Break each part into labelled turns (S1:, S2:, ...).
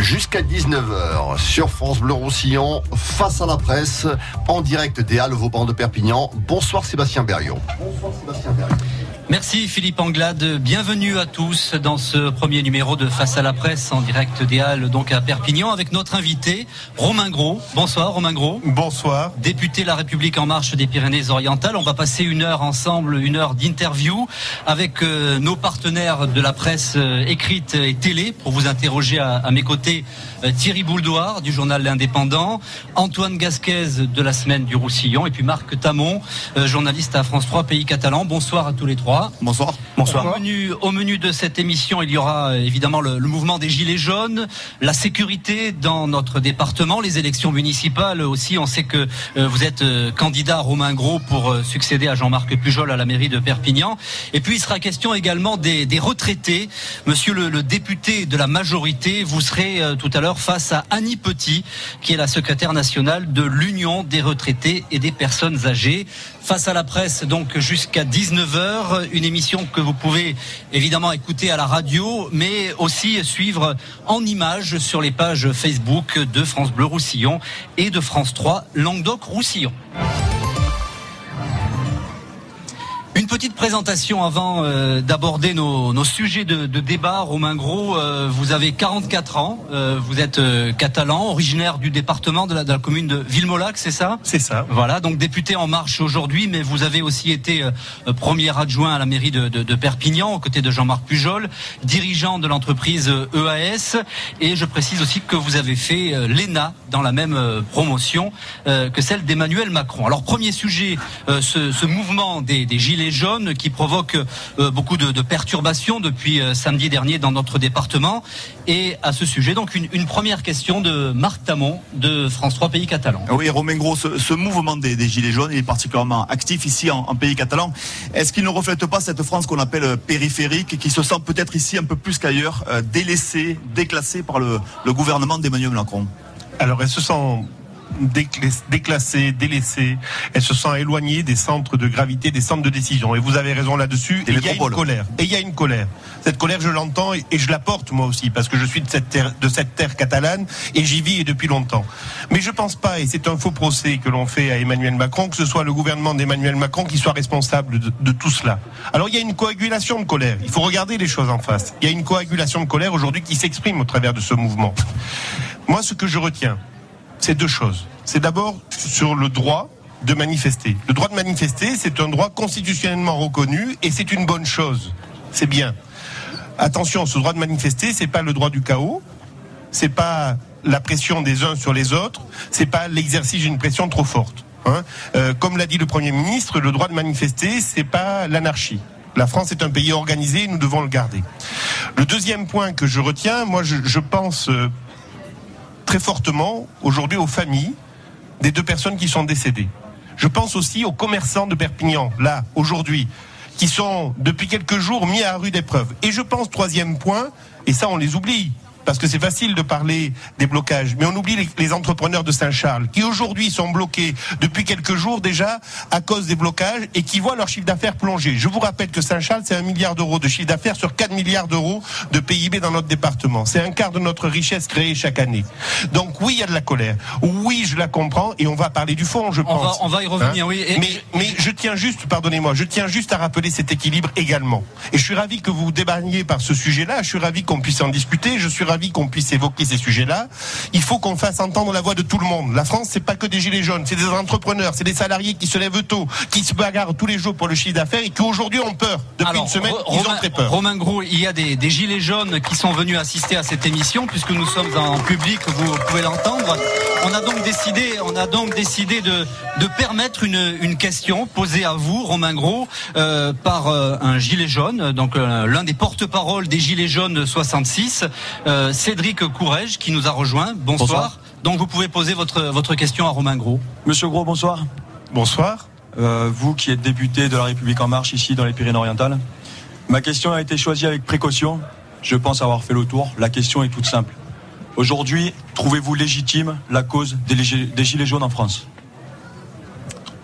S1: Jusqu'à 19h sur France Bleu Roussillon, face à la presse, en direct des Halles Vauban de Perpignan. Bonsoir Sébastien Berriot. Bonsoir Sébastien
S2: Berriot. Merci Philippe Anglade. Bienvenue à tous dans ce premier numéro de Face à la presse en direct des Halles, donc à Perpignan, avec notre invité Romain Gros. Bonsoir Romain Gros.
S3: Bonsoir.
S2: Député La République en marche des Pyrénées-Orientales. On va passer une heure ensemble, une heure d'interview avec euh, nos partenaires de la presse euh, écrite et télé pour vous interroger à, mes côtés euh, Thierry Bouldoir du journal L'Indépendant, Antoine Gasquez de la semaine du Roussillon et puis Marc Tamon, journaliste à France 3 Pays Catalan. Bonsoir à tous les trois.
S4: Bonsoir.
S2: Bonsoir. Au menu, au menu de cette émission, il y aura euh, évidemment le, mouvement des Gilets jaunes, la sécurité dans notre département, les élections municipales aussi. On sait que euh, vous êtes euh, candidat Romain Gros pour succéder à Jean-Marc Pujol à la mairie de Perpignan. Et puis il sera question également des, retraités. Monsieur le, le, député de la majorité, vous serez tout à l'heure face à Annie Petit, qui est la secrétaire nationale de l'Union des retraités et des personnes âgées. Face à la presse, donc jusqu'à 19h, une émission que vous pouvez évidemment écouter à la radio, mais aussi suivre en images sur les pages Facebook de France Bleu Roussillon et de France 3 Languedoc Roussillon. Petite présentation avant euh, d'aborder nos, sujets de, débat. Romain Gros, euh, vous avez 44 ans, euh, vous êtes catalan, originaire du département de la, commune de Villemolac, c'est ça?
S3: C'est ça.
S2: Voilà, donc député en marche aujourd'hui, mais vous avez aussi été premier adjoint à la mairie de, de Perpignan, aux côtés de Jean-Marc Pujol, dirigeant de l'entreprise EAS, et je précise aussi que vous avez fait l'ENA dans la même promotion que celle d'Emmanuel Macron. Alors premier sujet, ce, mouvement des, des Gilets jaunes qui provoque euh, beaucoup de, perturbations depuis euh, samedi dernier dans notre département. Et à ce sujet, donc une, première question de Marc Tamon de France 3 Pays Catalan.
S4: Oui, Romain Gros, ce, mouvement des, Gilets jaunes est particulièrement actif ici en, Pays Catalan. Est-ce qu'il ne reflète pas cette France qu'on appelle périphérique, qui se sent peut-être ici un peu plus qu'ailleurs euh, délaissée, déclassée par le, le gouvernement d'Emmanuel Macron?
S3: Alors, elle se sent déclassées, délaissées. Elles se sentent éloignées des centres de gravité, des centres de décision. Et vous avez raison là-dessus. Et il y a une colère. Et il y a une colère. Cette colère, je l'entends et, je la porte moi aussi parce que je suis de cette terre, de cette terre catalane et j'y vis depuis longtemps. Mais je pense pas, et c'est un faux procès que l'on fait à Emmanuel Macron, que ce soit le gouvernement d'Emmanuel Macron qui soit responsable de, de tout cela. Alors il y a une coagulation de colère. Il faut regarder les choses en face. Il y a une coagulation de colère aujourd'hui qui s'exprime au travers de ce mouvement. Moi, ce que je retiens, c'est deux choses. C'est d'abord sur le droit de manifester. Le droit de manifester, c'est un droit constitutionnellement reconnu et c'est une bonne chose. C'est bien. Attention, ce droit de manifester, c'est pas le droit du chaos, c'est pas la pression des uns sur les autres, c'est pas l'exercice d'une pression trop forte. Hein. Euh, comme l'a dit le Premier ministre, le droit de manifester, c'est pas l'anarchie. La France est un pays organisé, nous devons le garder. Le deuxième point que je retiens, moi je, pense euh, très fortement aujourd'hui aux familles des deux personnes qui sont décédées. Je pense aussi aux commerçants de Perpignan, là, aujourd'hui, qui sont depuis quelques jours mis à rude épreuve. Et je pense, troisième point, et ça on les oublie, parce que c'est facile de parler des blocages, mais on oublie les, entrepreneurs de Saint-Charles qui aujourd'hui sont bloqués depuis quelques jours déjà à cause des blocages et qui voient leur chiffre d'affaires plonger. Je vous rappelle que Saint-Charles, c'est un milliard d'euros de chiffre d'affaires sur 4 milliards d'euros de PIB dans notre département. C'est un quart de notre richesse créée chaque année. Donc oui, il y a de la colère. Oui, je la comprends et on va parler du fond, je pense.
S2: On va, y revenir, hein oui.
S3: mais, mais je tiens juste, pardonnez-moi, je tiens juste à rappeler cet équilibre également. Et je suis ravi que vous débarniez par ce sujet-là. Je suis ravi qu'on puisse en discuter. Je suis ravi qu'on puisse évoquer ces sujets-là. Il faut qu'on fasse entendre la voix de tout le monde. La France, c'est pas que des gilets jaunes, c'est des entrepreneurs, c'est des salariés qui se lèvent tôt, qui se bagarrent tous les jours pour le chiffre d'affaires et qui aujourd'hui ont peur. Depuis une semaine, ils ont très peur.
S2: Romain Gros, il y a des, gilets jaunes qui sont venus assister à cette émission puisque nous sommes en public, vous pouvez l'entendre. On a donc décidé, on a donc décidé de, de permettre une, une question posée à vous, Romain Gros, euh, par euh, un gilet jaune, donc euh, l'un des porte-parole des gilets jaunes 66. Cédric Courrèges qui nous a rejoint. Bonsoir. Donc vous pouvez poser votre, votre question à Romain Gros.
S5: Monsieur Gros, bonsoir.
S3: Bonsoir.
S5: Euh, vous qui êtes député de la République en marche ici dans les Pyrénées-Orientales. Ma question a été choisie avec précaution. Je pense avoir fait le tour. La question est toute simple. Aujourd'hui, trouvez-vous légitime la cause des, des Gilets jaunes en France?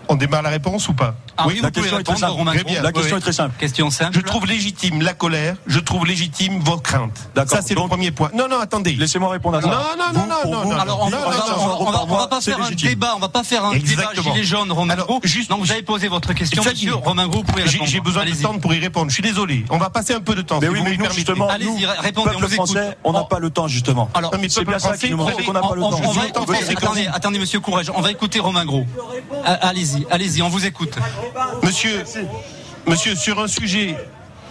S3: On démarre la réponse ou pas
S2: ah oui, la question est très simple.
S5: La question est très simple.
S2: Question simple.
S3: Je trouve légitime la colère, je trouve légitime vos craintes. Ça, c'est le premier point. Non, non, attendez.
S5: Laissez-moi répondre à ça.
S3: Non, non, non, non, non.
S2: Alors, on, ne va pas faire un débat, on va pas faire un débat gilet jaune, Romain Gros. Donc, vous avez posé votre question, monsieur Romain Gros, vous pouvez répondre.
S3: J'ai besoin de temps pour y répondre. Je suis désolé. On va passer un peu de temps.
S5: Mais oui, mais nous, justement,
S2: allez-y, répondez, on
S5: n'a pas le temps, justement.
S2: Alors, c'est bien ça qui nous manque, qu'on n'a pas le temps. Attendez, attendez, monsieur Courage, on va écouter Romain Gros. Allez-y, allez-y, on vous écoute.
S3: Monsieur, monsieur, sur un sujet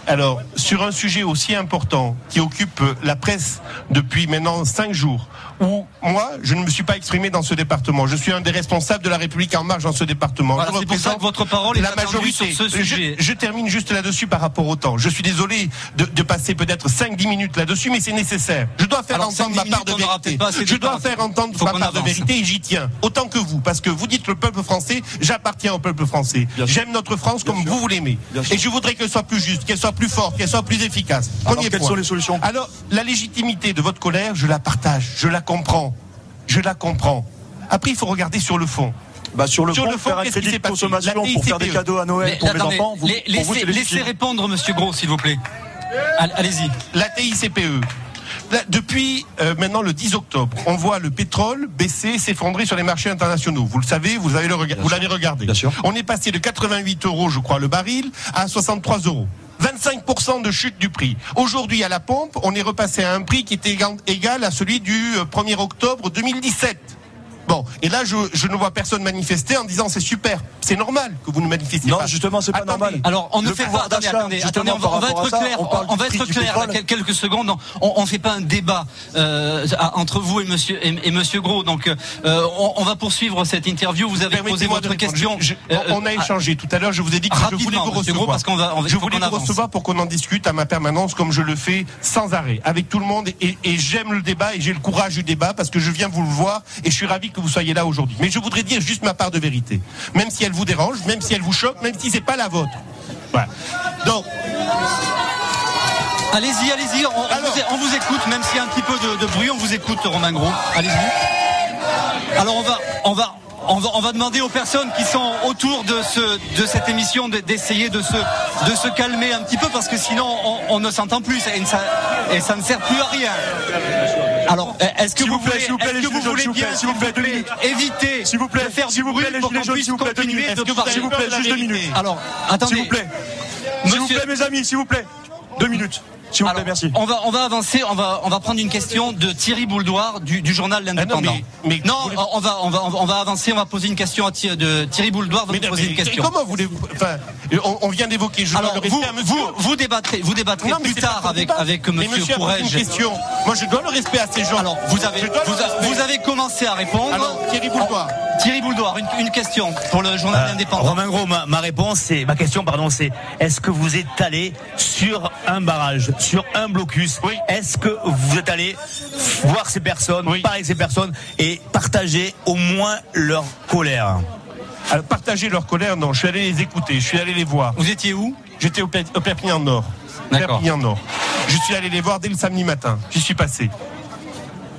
S3: alors, sur un sujet aussi important qui occupe la presse depuis maintenant cinq jours, où moi, je ne me suis pas exprimé dans ce département. Je suis un des responsables de la République en marche dans ce département.
S2: Voilà, c'est pour ça que votre parole est la majorité. Sur ce sujet.
S3: Je, termine juste là-dessus par rapport au temps. Je suis désolé de, passer peut-être 5-10 minutes là-dessus, mais c'est nécessaire. Je dois faire entendre ma part de vérité. Je dois faire entendre ma part de vérité et j'y tiens. Autant que vous, parce que vous dites le peuple français, j'appartiens au peuple français. J'aime notre France comme vous, vous l'aimez. Et je voudrais qu'elle soit plus juste, qu'elle soit plus forte, qu'elle soit plus efficace.
S5: Alors, quelles sont les solutions?
S3: Alors, la légitimité de votre colère, je la partage, je la comprends. Je la comprends. Après, il faut regarder sur le fond.
S5: Bah sur le fond, faire un crédit de consommation pour faire des cadeaux à Noël pour mes enfants. Vous,
S2: laissez, répondre, Monsieur Gros, s'il vous plaît. Allez-y.
S3: La TICPE. Depuis euh, maintenant le 10 octobre, on voit le pétrole baisser, s'effondrer sur les marchés internationaux. Vous le savez, vous avez le vous l'avez regardé.
S5: Bien sûr.
S3: On est passé de 88 euros, je crois, le baril, à 63 euros. 25% de chute du prix. Aujourd'hui, à la pompe, on est repassé à un prix qui était égal à celui du 1er euh, octobre 2017. Bon, et là, je, je, ne vois personne manifester en disant c'est super, c'est normal que vous ne manifestiez
S5: pas.
S3: Non,
S5: justement, c'est pas normal.
S2: Alors, on ne fait pas. Attendez, attendez, on, va, être clair. On, va être clair. quelques secondes. On, ne fait pas un débat euh, entre vous et Monsieur et, Monsieur Gros. Donc, euh, on, va poursuivre cette interview. Vous avez posé votre question.
S3: Euh, on a euh, échangé tout à l'heure. Je vous ai dit que je voulais vous recevoir. parce qu'on va, je voulais vous recevoir pour qu'on en discute à ma permanence, comme je le fais sans arrêt, avec tout le monde. Et, et j'aime le débat et j'ai le courage du débat parce que je viens vous le voir et je suis ravi que vous soyez là aujourd'hui. Mais je voudrais dire juste ma part de vérité. Même si elle vous dérange, même si elle vous choque, même si c'est pas la vôtre. Voilà. Donc.
S2: Allez-y, allez-y, on, vous, écoute, même s'il y a un petit peu de, bruit, on vous écoute, Romain Gros. Allez-y. Alors on va, on va, on va, on va, demander aux personnes qui sont autour de, ce, de cette émission d'essayer de se, de se calmer un petit peu parce que sinon on, ne s'entend plus et ça, et ça ne sert plus à rien. Alors, est-ce que vous, voulez, est-ce que vous voulez bien, s'il vous plaît, éviter
S5: s'il vous plaît,
S2: faire du bruit pour qu'on puisse continuer de
S5: parler S'il vous plaît, juste deux minutes.
S2: Alors, attendez.
S5: S'il vous plaît. S'il vous plaît, mes amis, s'il vous plaît. Deux minutes. S'il vous plaît, merci.
S2: On va, on va avancer, on va, on va prendre une question de Thierry Bouldoir du, du journal ah L'Indépendant. non, on, va, on, va, on va avancer, on va poser une question à Thierry, de Thierry Bouldoir. Va poser une question.
S3: Comment voulez-vous Enfin, on, vient d'évoquer.
S2: Alors, vous, vous, vous, débattrez, vous débattrez plus tard avec, avec Monsieur, monsieur Une
S3: question. Moi, je dois le respect à ces gens.
S2: Alors, vous avez, vous, avez commencé à répondre.
S3: Alors, Thierry Bouldoir.
S2: Thierry Bouldoir, une, une, question pour le journal euh, indépendant.
S6: Romain Gros, ma, ma réponse, c'est ma question, pardon, c'est est-ce que vous êtes allé sur un barrage, sur un blocus
S3: oui.
S6: Est-ce que vous êtes allé voir ces personnes, parler avec ces personnes et partager au moins leur colère
S3: Alors, Partager leur colère, non. Je suis allé les écouter, je suis allé les voir.
S2: Vous étiez où?
S3: J'étais au, au Perpignan Nord. Perpignan Nord. Je suis allé les voir dès le samedi matin. J'y suis passé.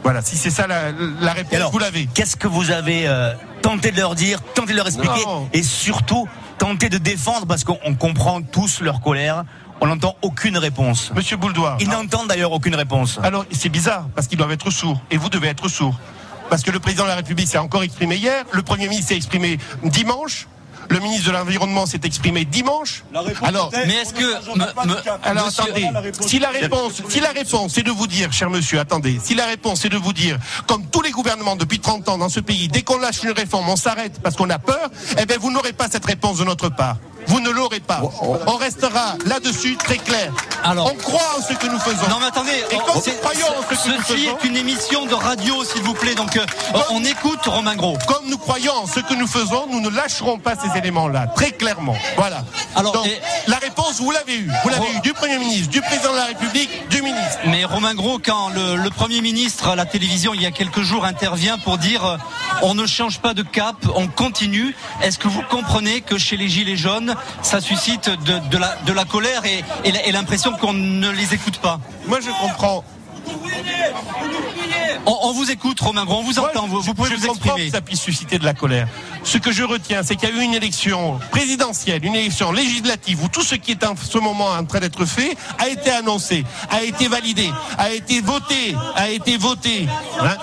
S3: Voilà, si c'est ça la, la réponse, vous l'avez.
S6: Qu'est-ce que vous avez euh, tenté de leur dire, tenté de leur expliquer et surtout tenté de défendre parce qu'on comprend tous leur colère on n'entend aucune réponse.
S3: Monsieur Bouldoir.
S6: Ils n'entendent d'ailleurs aucune réponse.
S3: Alors, c'est bizarre, parce qu'ils doivent être sourds. Et vous devez être sourds. Parce que le président de la République s'est encore exprimé hier, le Premier ministre s'est exprimé dimanche, le ministre de l'Environnement s'est exprimé dimanche.
S2: alors, mais est-ce que,
S3: alors attendez, si la réponse, si la réponse est de vous dire, cher monsieur, attendez, si la réponse est de vous dire, comme tous les gouvernements depuis 30 ans dans ce pays, dès qu'on lâche une réforme, on s'arrête parce qu'on a peur, eh bien vous n'aurez pas cette réponse de notre part. Vous ne l'aurez pas. On restera là-dessus très clair. Alors, on croit en ce que nous faisons.
S2: Non mais attendez,
S3: Et quand nous croyons en ce que nous
S2: faisons, est une émission de radio, s'il vous plaît. Donc euh, on écoute Romain Gros.
S3: Comme nous croyons en ce que nous faisons, nous ne lâcherons pas ces éléments-là, très clairement. Voilà. Alors, Donc, la réponse, vous l'avez eue. Vous l'avez eue du Premier ministre, du Président de la République, du ministre.
S2: Mais Romain Gros, quand le, le Premier ministre à la télévision il y a quelques jours intervient pour dire euh, on ne change pas de cap, on continue. Est-ce que vous comprenez que chez les Gilets jaunes, ça suscite de, de, la, de la colère et, et l'impression qu'on ne les écoute pas?
S3: Moi, je comprends.
S2: On, vous écoute, Romain Gros, on vous entend, vous, vous, pouvez
S3: je
S2: vous exprimer.
S3: que ça puisse susciter de la colère. Ce que je retiens, c'est qu'il y a eu une élection présidentielle, une élection législative, où tout ce qui est en ce moment en train d'être fait a été annoncé, a été validé, a été voté, a été voté. Hein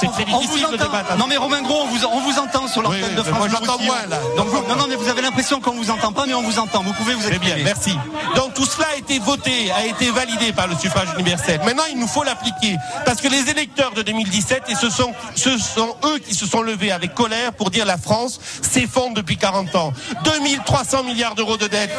S2: c'est difficile de débattre. Non mais Romain Gros, on vous, on vous entend sur l'antenne de France. Moi
S3: j'entends moins là.
S2: Donc, non, non, mais vous avez l'impression qu'on vous entend pas, mais on vous entend. Vous pouvez vous exprimer.
S3: Très bien, merci. Donc tout cela a été voté, a été validé par le suffrage universel. Maintenant, il nous faut l'appliquer. Parce que les électeurs de 2017, et ce sont, ce sont eux qui se sont levés avec colère pour dire la France s'effondre depuis 40 ans. 2300 milliards d'euros de dette.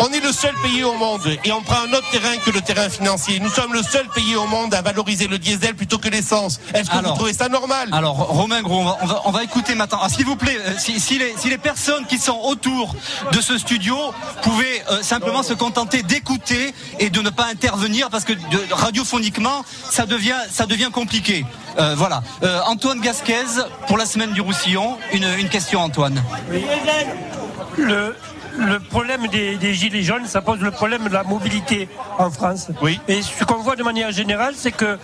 S3: On est le seul pays au monde et on prend un autre terrain que le terrain financier. Nous sommes le seul pays au monde à valoriser le diesel plutôt que l'essence. Est-ce que vous trouvez ça normal
S2: Alors, Romain Gros, on va, on va, écouter maintenant. Ah, s'il vous plaît, euh, si, si, les, si, les, personnes qui sont autour de ce studio pouvaient euh, simplement se contenter d'écouter et de ne pas intervenir parce que de, radiophoniquement, ça devient, ça devient compliqué. Euh, voilà. Euh, Antoine Gasquez, pour la semaine du Roussillon, une, une question, Antoine. Oui.
S7: Le, le problème des, gilets jaunes, ça pose le problème de la mobilité en France.
S3: Oui.
S7: Et ce qu'on voit de manière générale, c'est que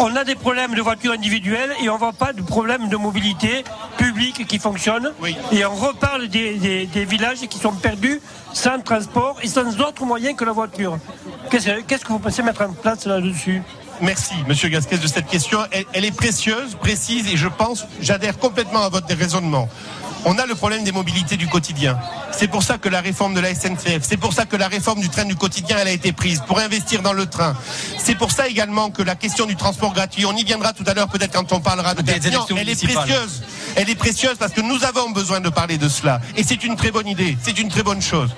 S7: on a des problèmes de voitures individuelles et on voit pas de problème de mobilité publique qui fonctionne.
S3: Oui.
S7: Et on reparle des, villages qui sont perdus sans transport et sans autre moyen que la voiture. Qu'est-ce que vous pensez mettre en place là-dessus?
S3: Merci, Monsieur Gasquez, de cette question. Elle, elle, est précieuse, précise, et je pense, j'adhère complètement à votre raisonnement on a le problème des mobilités du quotidien. C'est pour ça que la réforme de la SNCF, c'est pour ça que la réforme du train du quotidien, elle a été prise, pour investir dans le train. C'est pour ça également que la question du transport gratuit, on y viendra tout à l'heure peut-être quand on parlera de Perpignan, elle est précieuse. Elle est précieuse parce que nous avons besoin de parler de cela. Et c'est une très bonne idée, c'est une très bonne chose.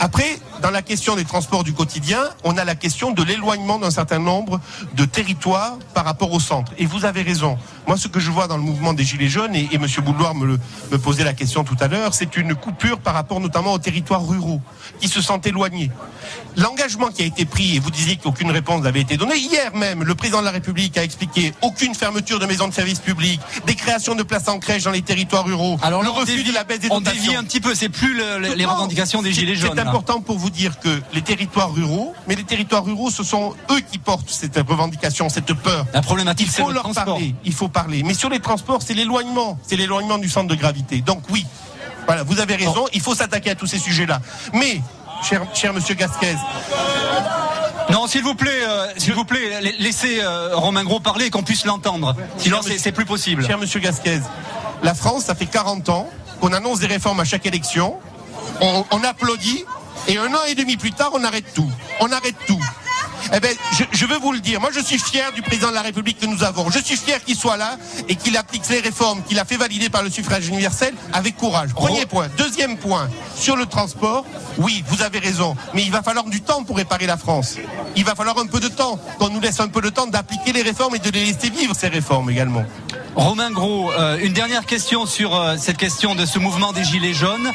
S3: Après, dans la question des transports du quotidien, on a la question de l'éloignement d'un certain nombre de territoires par rapport au centre. Et vous avez raison. Moi, ce que je vois dans le mouvement des Gilets jaunes, et, M. Bouloir me, me posait la question tout à l'heure, c'est une coupure par rapport notamment aux territoires ruraux qui se sentent éloignés. L'engagement qui a été pris, et vous disiez qu'aucune réponse n'avait été donnée, hier même, le président de la République a expliqué aucune fermeture de maisons de services publics, des créations de places en crèche dans les territoires ruraux,
S2: Alors, le refus de la baisse des dotations. On dévie un petit peu, c'est plus les revendications des Gilets jaunes
S3: important pour vous dire que les territoires ruraux, mais les territoires ruraux, ce sont eux qui portent cette revendication, cette peur.
S2: La problématique, c'est le
S3: leur
S2: transport.
S3: Parler, il faut parler. Mais sur les transports, c'est l'éloignement, c'est l'éloignement du centre de gravité. Donc oui, voilà, vous avez raison, il faut s'attaquer à tous ces sujets-là. Mais, cher, cher monsieur Gasquez,
S2: non, s'il vous plaît, euh, s'il vous plaît, laissez euh, Romain Gros parler et qu'on puisse l'entendre. Sinon, c'est plus possible.
S3: Cher Monsieur Gasquez, la France, ça fait 40 ans qu'on annonce des réformes à chaque élection. on applaudit et un an et demi plus tard, on arrête tout. On arrête tout. Eh ben, je, veux vous le dire. Moi, je suis fier du président de la République que nous avons. Je suis fier qu'il soit là et qu'il applique les réformes qu'il a fait valider par le suffrage universel avec courage. Premier point. Deuxième point. Sur le transport, oui, vous avez raison. Mais il va falloir du temps pour réparer la France. Il va falloir un peu de temps. Qu'on nous laisse un peu de temps d'appliquer les réformes et de les laisser vivre, ces réformes également.
S2: Romain Gros, euh, une dernière question sur euh, cette question de ce mouvement des Gilets jaunes.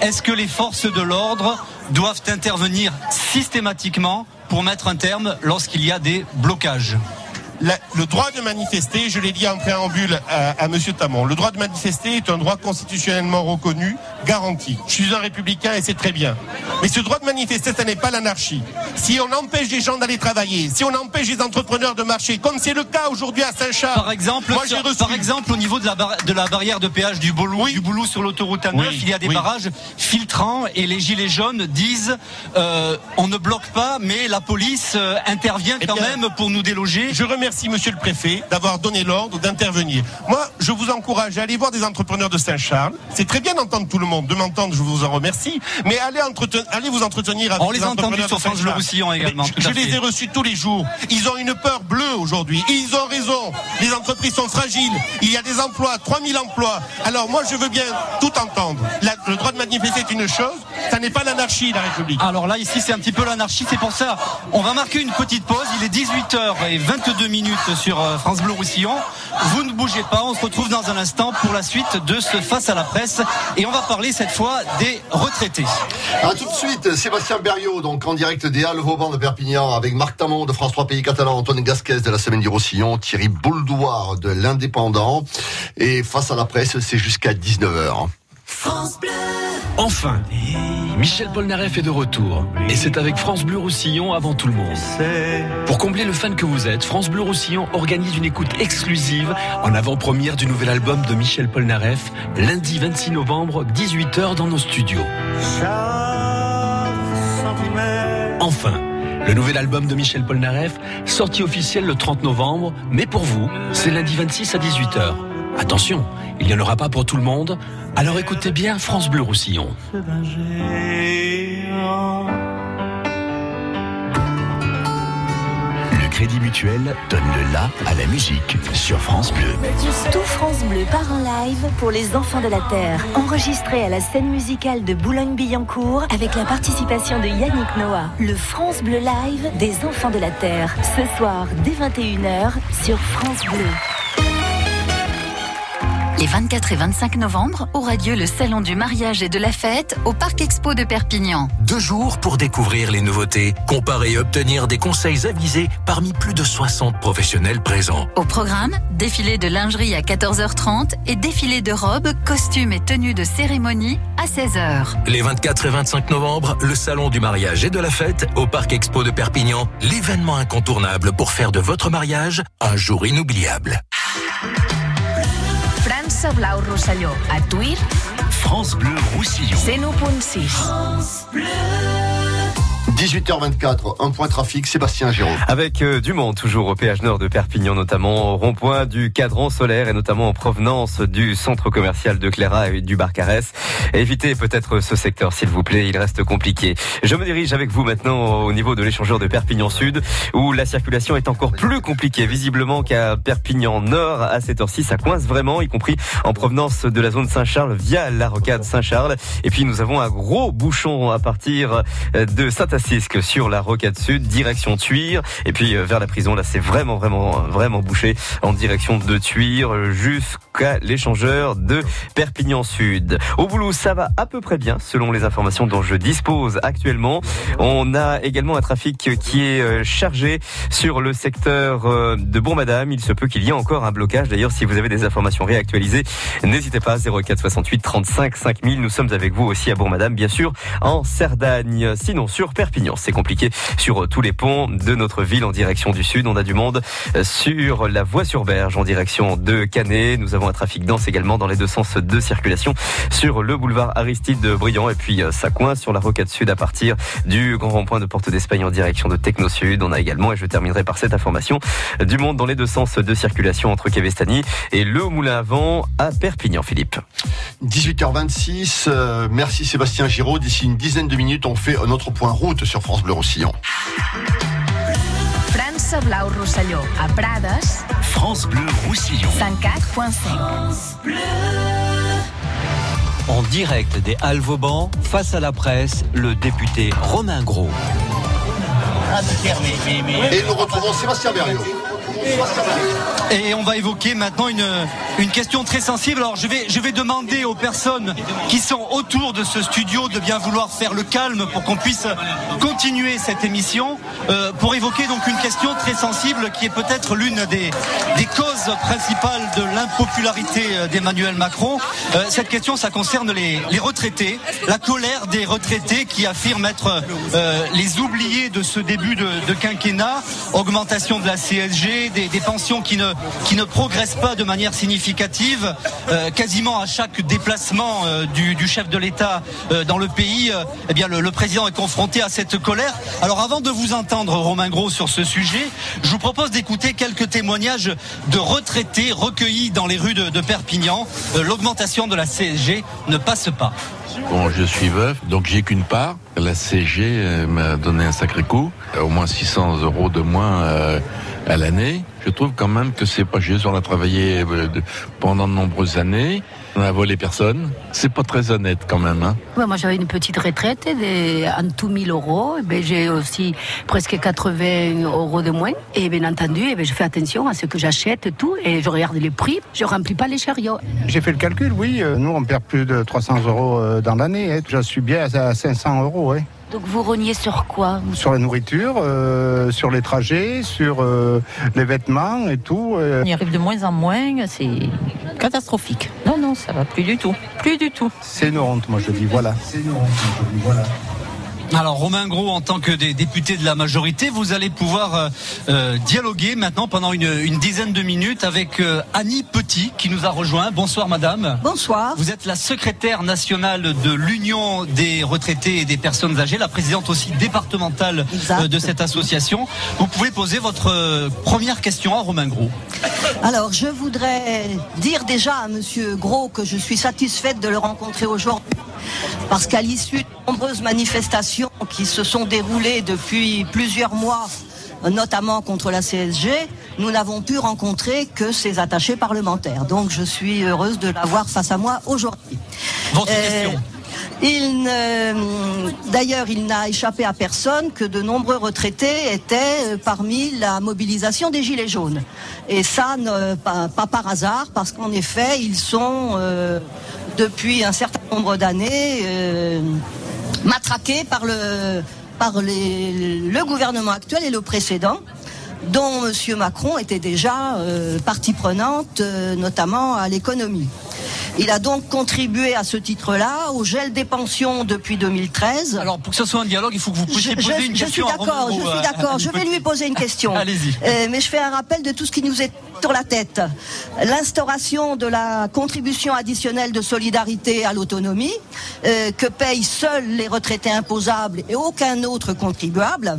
S2: Est-ce que les forces de l'ordre doivent intervenir systématiquement pour mettre un terme lorsqu'il y a des blocages?
S3: Le droit de manifester, je l'ai dit en préambule à, à M. Tamon, le droit de manifester est un droit constitutionnellement reconnu, garanti. Je suis un républicain et c'est très bien. Mais ce droit de manifester, ce n'est pas l'anarchie. Si on empêche les gens d'aller travailler, si on empêche les entrepreneurs de marcher, comme c'est le cas aujourd'hui à Saint-Charles.
S2: Par exemple, par exemple, au niveau de la, de la barrière de péage du Boulou, du Boulou sur l'autoroute A9, il y a des barrages filtrants et les gilets jaunes disent euh, on ne bloque pas, mais la police euh, intervient eh quand même pour nous déloger.
S3: Je remercie Monsieur le Préfet d'avoir donné l'ordre d'intervenir. Moi, je vous encourage à aller voir des entrepreneurs de Saint-Charles. C'est très bien d'entendre tout le monde, de m'entendre, je vous en remercie, mais allez, allez vous entretenir avec
S2: On les a entendus sur France Le Roussillon également.
S3: je, les ai reçus tous les jours. Ils ont une peur bleue aujourd'hui. Et ils ont raison. Les entreprises sont fragiles. Il y a des emplois, 3000 emplois. Alors moi, je veux bien tout entendre. le droit de manifester est une chose. Ça n'est pas l'anarchie, la République.
S2: Alors là, ici, c'est un petit peu l'anarchie. C'est pour ça, on va marquer une petite pause. Il est 18h22 minutes sur euh, France Bleu Roussillon. Vous ne bougez pas. On se retrouve dans un instant pour la suite de ce face à la presse. Et on va parler cette fois des retraités.
S1: A tout de suite, Sébastien Berriot, donc en direct des Halles Vauban de Perpignan, avec Marc Tamon de France 3 Pays Catalan, Antoine Gasquez de la Semaine du Roussillon, Thierry Bouldoir de l'Indépendant. Et face à la presse, c'est jusqu'à 19h. France Bleu
S8: Enfin, Michel Polnareff est de retour. Et c'est avec France Bleu Roussillon avant tout le monde. Pour combler le fan que vous êtes, France Bleu Roussillon organise une écoute exclusive en avant-première du nouvel album de Michel Polnareff, lundi 26 novembre, 18h dans nos studios. Enfin, le nouvel album de Michel Polnareff, sorti officiel le 30 novembre, mais pour vous, c'est lundi 26 à 18h. Attention, il n'y en aura pas pour tout le monde, alors écoutez bien France Bleu Roussillon.
S9: Le Crédit Mutuel donne le la à la musique sur France Bleu.
S10: Tout France Bleu part en live pour les enfants de la Terre. Enregistré à la scène musicale de Boulogne-Billancourt avec la participation de Yannick Noah. Le France Bleu Live des enfants de la Terre. Ce soir dès 21h sur France Bleu.
S11: Les 24 et 25 novembre aura lieu le Salon du mariage et de la fête au Parc Expo de Perpignan.
S9: Deux jours pour découvrir les nouveautés, comparer et obtenir des conseils avisés parmi plus de 60 professionnels présents.
S11: Au programme, défilé de lingerie à 14h30 et défilé de robes, costumes et tenues de cérémonie à 16h.
S9: Les 24 et 25 novembre, le Salon du mariage et de la fête au Parc Expo de Perpignan, l'événement incontournable pour faire de votre mariage un jour inoubliable.
S12: França Blau Rosselló. A Twitter.
S9: France Bleu Roussillon.
S12: 101.6.
S1: France Bleu. 18h24, un point trafic, Sébastien Giraud.
S13: Avec euh, du monde, toujours au péage nord de Perpignan, notamment au rond-point du cadran solaire et notamment en provenance du centre commercial de Cléra et du Barcarès. Évitez peut-être ce secteur, s'il vous plaît, il reste compliqué. Je me dirige avec vous maintenant au niveau de l'échangeur de Perpignan Sud, où la circulation est encore plus compliquée, visiblement qu'à Perpignan Nord. À cette heure-ci, ça coince vraiment, y compris en provenance de la zone Saint-Charles via la rocade Saint-Charles. Et puis nous avons un gros bouchon à partir de Saint-Assis sur la rocade sud, direction Tuire. Et puis euh, vers la prison, là c'est vraiment, vraiment, vraiment bouché en direction de Tuire jusqu'à l'échangeur de Perpignan Sud. Au boulot, ça va à peu près bien selon les informations dont je dispose actuellement. On a également un trafic qui est euh, chargé sur le secteur euh, de Bon-Madame. Il se peut qu'il y ait encore un blocage. D'ailleurs, si vous avez des informations réactualisées, n'hésitez pas 04 68 35 5000. Nous sommes avec vous aussi à Bon-Madame, bien sûr, en Cerdagne. Sinon, sur Perpignan, c'est compliqué sur euh, tous les ponts de notre ville en direction du sud. On a du monde euh, sur la voie sur Berge en direction de Canet. Nous avons un trafic dense également dans les deux sens de circulation sur le boulevard Aristide de Briand et puis euh, ça coince sur la rocade sud à partir du grand rond-point de Porte d'Espagne en direction de Techno Sud. On a également, et je terminerai par cette information, du monde dans les deux sens de circulation entre Kevestani et le Moulin à Vent à Perpignan, Philippe.
S1: 18h26, merci Sébastien Giraud. D'ici une dizaine de minutes, on fait un autre point route sur France Bleu Roussillon.
S12: France Blau Roussillon à Prades.
S9: France Bleu Roussillon.
S12: 104.5.
S14: En direct des Halles Vauban, face à la presse, le député Romain Gros.
S1: Et nous retrouvons Sébastien Berriot.
S2: Et on va évoquer maintenant une, question très sensible. Alors je vais, je vais demander aux personnes qui sont autour de ce studio de bien vouloir faire le calme pour qu'on puisse continuer cette émission euh, pour évoquer donc une question très sensible qui est peut-être l'une des, des causes principales de l'impopularité euh, d'Emmanuel Macron. Euh, cette question, ça concerne les, retraités, la colère des retraités qui affirment être euh, les oubliés de ce début de, quinquennat, augmentation de la CSG, des, pensions qui ne, qui ne progressent pas de manière significative. Quasiment à chaque déplacement du, chef de l'État dans le pays, eh bien le, président est confronté à cette colère. Alors avant de vous entendre, Romain Gros, sur ce sujet, je vous propose d'écouter quelques témoignages de retraités recueillis dans les rues de, Perpignan. L'augmentation de la CSG ne passe pas.
S15: Bon, je suis veuf, donc j'ai qu'une part. La CG m'a donné un sacré coup, au moins 600 euros de moins euh, à l'année. Je trouve quand même que c'est pas juste. On a travaillé euh, pendant de nombreuses années. On a volé personne. C'est pas très honnête quand même. Hein.
S16: Ouais, moi j'avais une petite retraite de, en tout 1000 euros. Ben, j'ai aussi presque 80 euros de moins. Et bien entendu, eh ben, je fais attention à ce que j'achète, tout. Et je regarde les prix. Je remplis pas les chariots.
S17: J'ai fait le calcul, oui. Nous, on perd plus de 300 euros dans l'année. Hein. Je suis bien à 500 euros. Hein.
S16: Donc vous reniez sur quoi?
S17: Sur la nourriture, euh, sur les trajets, sur euh, les vêtements et tout.
S16: Euh. Il arrive de moins en moins, c'est catastrophique. Non, non,
S18: non, ça va plus du tout. Plus du tout.
S17: C'est une honte, moi je dis, voilà. C'est une honte, moi je dis, voilà.
S2: Alors Romain Gros, en tant que député de la majorité, vous allez pouvoir euh, euh, dialoguer maintenant pendant une, dizaine de minutes avec euh, Annie Petit qui nous a rejoint. Bonsoir Madame.
S19: Bonsoir.
S2: Vous êtes la secrétaire nationale de l'Union des retraités et des personnes âgées, la présidente aussi départementale de cette association. Vous pouvez poser votre première question à Romain Gros.
S19: Alors je voudrais dire déjà à Monsieur Gros que je suis satisfaite de le rencontrer aujourd'hui parce qu'à l'issue de nombreuses manifestations qui se sont déroulées depuis plusieurs mois, notamment contre la CSG, nous n'avons pu rencontrer que ses attachés parlementaires. Donc je suis heureuse de l'avoir face à moi aujourd'hui.
S2: Votre euh, question
S19: il d'ailleurs, il n'a échappé à personne que de nombreux retraités étaient euh, parmi la mobilisation des Gilets jaunes. Et ça, pas, par hasard, parce qu'en effet, ils sont euh, depuis un certain nombre d'années euh, par le par le gouvernement actuel et le précédent dont M. Macron était déjà partie prenante, notamment à l'économie. Il a donc contribué à ce titre-là au gel des pensions depuis 2013.
S2: Alors pour que ce soit un dialogue, il faut que vous puissiez poser une question.
S19: Je suis d'accord, je suis d'accord. Je vais lui poser une question.
S2: Allez-y.
S19: Euh, mais je fais un rappel de tout ce qui nous est sur la tête. L'instauration de la contribution additionnelle de solidarité à l'autonomie, euh, que payent seuls les retraités imposables et aucun autre contribuable.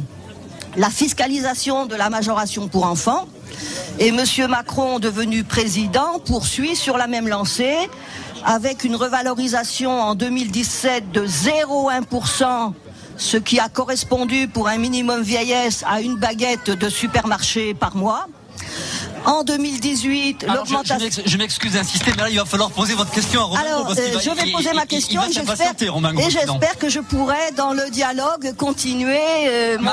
S19: La fiscalisation de la majoration pour enfants et M. Macron, devenu président, poursuit sur la même lancée avec une revalorisation en 2017 de 0,1%, ce qui a correspondu pour un minimum vieillesse à une baguette de supermarché par mois. En 2018, l'augmentation.
S2: Je, m'excuse d'insister, mais là, il va falloir poser votre question à Romain.
S19: Alors, euh, je vais poser ma question et j'espère que je pourrai, dans le dialogue, continuer euh, mon,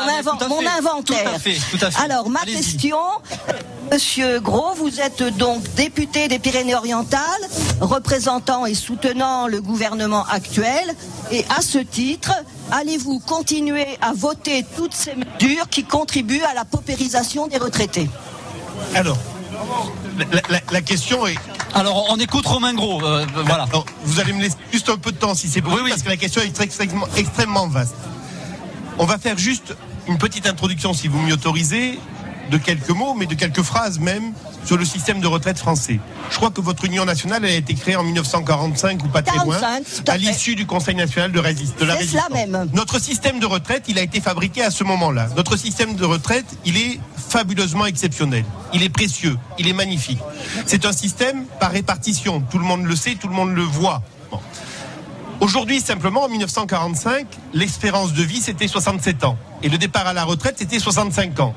S19: mon inventaire.
S2: Tout à fait, tout à fait.
S19: Alors, ma question. Monsieur Gros, vous êtes donc député des Pyrénées-Orientales, représentant et soutenant le gouvernement actuel. Et à ce titre, allez-vous continuer à voter toutes ces mesures qui contribuent à la paupérisation des retraités?
S3: Alors, la, question est.
S2: Alors, on écoute Romain Gros. Euh, voilà.
S3: vous allez me laisser juste un peu de temps si c'est possible, parce que la question est extrêmement, extrêmement vaste. On va faire juste une petite introduction, si vous m'y autorisez, de quelques mots, mais de quelques phrases même, sur le système de retraite français. Je crois que votre Union nationale a été créée en 1945 ou pas très loin, à, l'issue du Conseil national de, résist de la résistance.
S19: Même.
S3: Notre système de retraite, il a été fabriqué à ce moment-là. Notre système de retraite, il est fabuleusement exceptionnel. Il est précieux, il est magnifique. C'est un système par répartition. Tout le monde le sait, tout le monde le voit. Aujourd'hui, simplement, en 1945, l'espérance de vie, c'était 67 ans. Et le départ à la retraite, c'était 65 ans.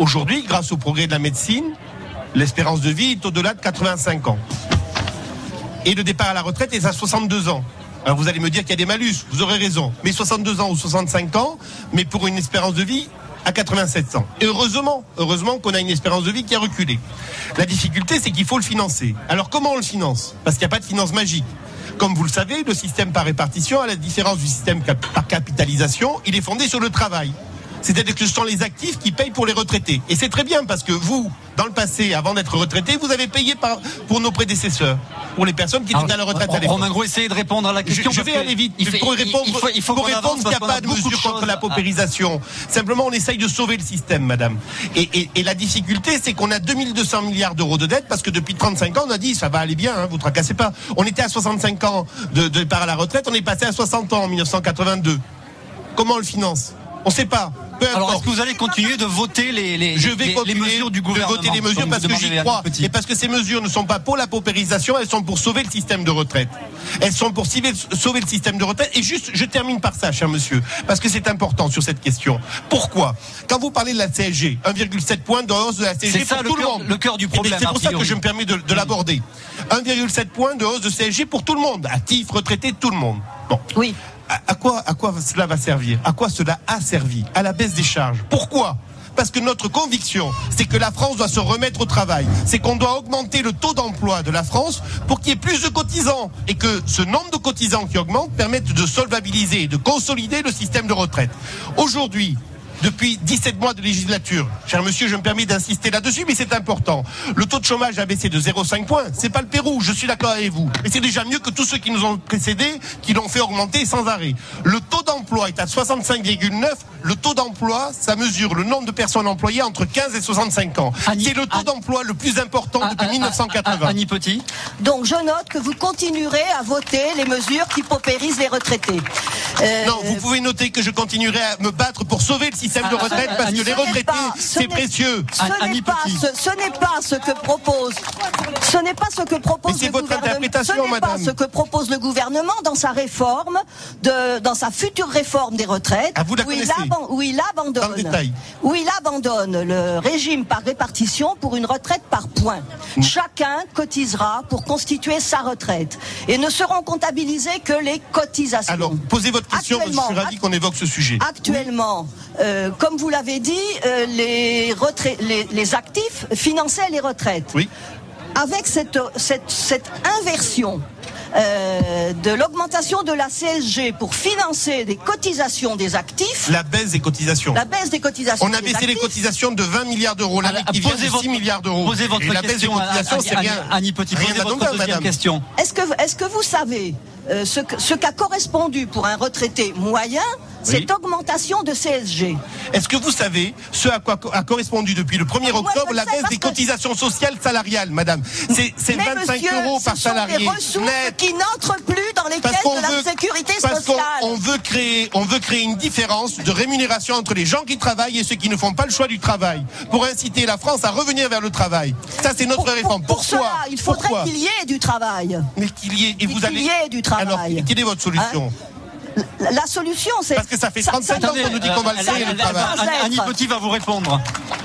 S3: Aujourd'hui, grâce au progrès de la médecine, l'espérance de vie est au-delà de 85 ans. Et le départ à la retraite est à 62 ans. Alors vous allez me dire qu'il y a des malus, vous aurez raison. Mais 62 ans ou 65 ans, mais pour une espérance de vie à 87 ans. Et heureusement, heureusement qu'on a une espérance de vie qui a reculé. La difficulté, c'est qu'il faut le financer. Alors comment on le finance? Parce qu'il n'y a pas de finance magique. Comme vous le savez, le système par répartition, à la différence du système par capitalisation, il est fondé sur le travail. C'est-à-dire que ce sont les actifs qui payent pour les retraités. Et c'est très bien parce que vous, dans le passé, avant d'être retraité, vous avez payé par, pour nos prédécesseurs, pour les personnes qui étaient à la retraite à l'époque.
S2: Romain Gros, essayez de répondre à la question.
S3: Je, vais aller vite. Il, faut répondre, il faut, répondre qu'il n'y a pas de mesure contre la paupérisation. Simplement, on essaye de sauver le système, madame. Et, et, la difficulté, c'est qu'on a 2200 milliards d'euros de dette parce que depuis 35 ans, on a dit ça va aller bien, hein, vous tracassez pas. On était à 65 ans de, de départ à la retraite, on est passé à 60 ans en 1982. Comment on le finance? On ne sait pas.
S2: Alors, est-ce que vous allez continuer de voter les, les,
S3: je vais les, mesures du gouvernement de voter les mesures parce que j'y crois. Et parce que ces mesures ne sont pas pour la paupérisation, elles sont pour sauver le système de retraite. Elles sont pour sauver le système de retraite. Et juste, je termine par ça, cher monsieur, parce que c'est important sur cette question. Pourquoi? Quand vous parlez de la CSG, 1,7 point de hausse de la CSG pour tout le, monde.
S2: Le cœur du problème.
S3: C'est pour ça que je me permets de, de l'aborder. 1,7 point de hausse de CSG pour tout le monde, actif, retraité, tout le monde. Bon.
S19: Oui
S3: à, quoi, à quoi cela va servir? À quoi cela a servi? À la baisse des charges. Pourquoi? Parce que notre conviction, c'est que la France doit se remettre au travail. C'est qu'on doit augmenter le taux d'emploi de la France pour qu'il y ait plus de cotisants et que ce nombre de cotisants qui augmente permette de solvabiliser, de consolider le système de retraite. Aujourd'hui, depuis 17 mois de législature. Cher monsieur, je me permets d'insister là-dessus, mais c'est important. Le taux de chômage a baissé de 0,5 points. C'est pas le Pérou, je suis d'accord avec vous. Mais c'est déjà mieux que tous ceux qui nous ont précédés, qui l'ont fait augmenter sans arrêt. Le taux d'emploi est à 65,9. Le taux d'emploi, ça mesure le nombre de personnes employées entre 15 et 65 ans. C'est le taux d'emploi le plus important depuis 1980.
S2: Annie Petit.
S19: Donc je note que vous continuerez à voter les mesures qui paupérisent les retraités.
S3: Euh, non, vous pouvez noter que je continuerai à me battre pour sauver le système de retraite parce que les retraités, c'est précieux.
S19: Ce n'est pas, ce, que propose, ce n'est pas ce que propose le
S3: votre
S19: gouvernement. Ce n'est
S3: madame.
S19: pas ce que propose le gouvernement dans sa réforme, de, dans sa future réforme des retraites,
S3: Ah,
S19: où, il où il abandonne, où il abandonne le régime par répartition pour une retraite par points.
S3: Mm.
S19: Chacun cotisera pour constituer sa retraite et ne seront comptabilisées que les cotisations.
S3: Alors, posez votre question, je suis ravi qu'on évoque ce sujet.
S19: Actuellement, euh, comme vous l'avez dit, euh, les, les, les actifs finançaient les retraites.
S3: Oui.
S19: Avec cette, cette, cette inversion euh, de l'augmentation de la CSG pour financer des cotisations des actifs,
S3: La baisse des cotisations.
S19: la baisse des cotisations
S3: On a baissé les cotisations de 20 milliards d'euros. L'année qui vient,
S2: votre-
S3: 6 milliards d'euros.
S2: Posez votre
S3: Et la baisse des
S2: question,
S3: cotisations, c'est rien.
S2: Annie Petit,
S3: rien
S2: posez votre
S3: d'anodin,
S2: deuxième
S3: madame.
S2: question.
S19: Est-ce que, est que vous savez euh, ce qu'a correspondu pour un retraité moyen cette augmentation de CSG
S3: Est-ce que vous savez ce à quoi a correspondu depuis le 1er
S19: Moi, je
S3: octobre la baisse des cotisations sociales salariales, madame? C'est c'est
S19: Mais
S3: 25
S19: monsieur,
S3: euros
S19: ce
S3: par
S19: sont
S3: salarié
S19: des ressources
S3: net.
S19: qui n'entrent plus dans les caisses de la
S3: veut-
S19: sécurité
S3: parce qu'on-
S19: sociale.
S3: on veut créer, on veut créer une différence de rémunération entre les gens qui travaillent et ceux qui ne font pas le choix du travail, pour inciter la France à revenir vers le travail. Ça, c'est notre réforme.
S19: Pour
S3: Pourquoi
S19: cela, il faudrait qu'il y ait du travail.
S3: Mais qu'il y ait, et vous allez.
S19: y ait du travail.
S3: Alors, quelle est votre solution?
S19: La, la solution, c'est.
S3: Parce que ça fait 37 ans qu'on nous dit qu'on va le faire,
S19: ne
S3: le
S19: peut
S3: travail.
S19: pas être-
S2: Annie Petit va vous répondre.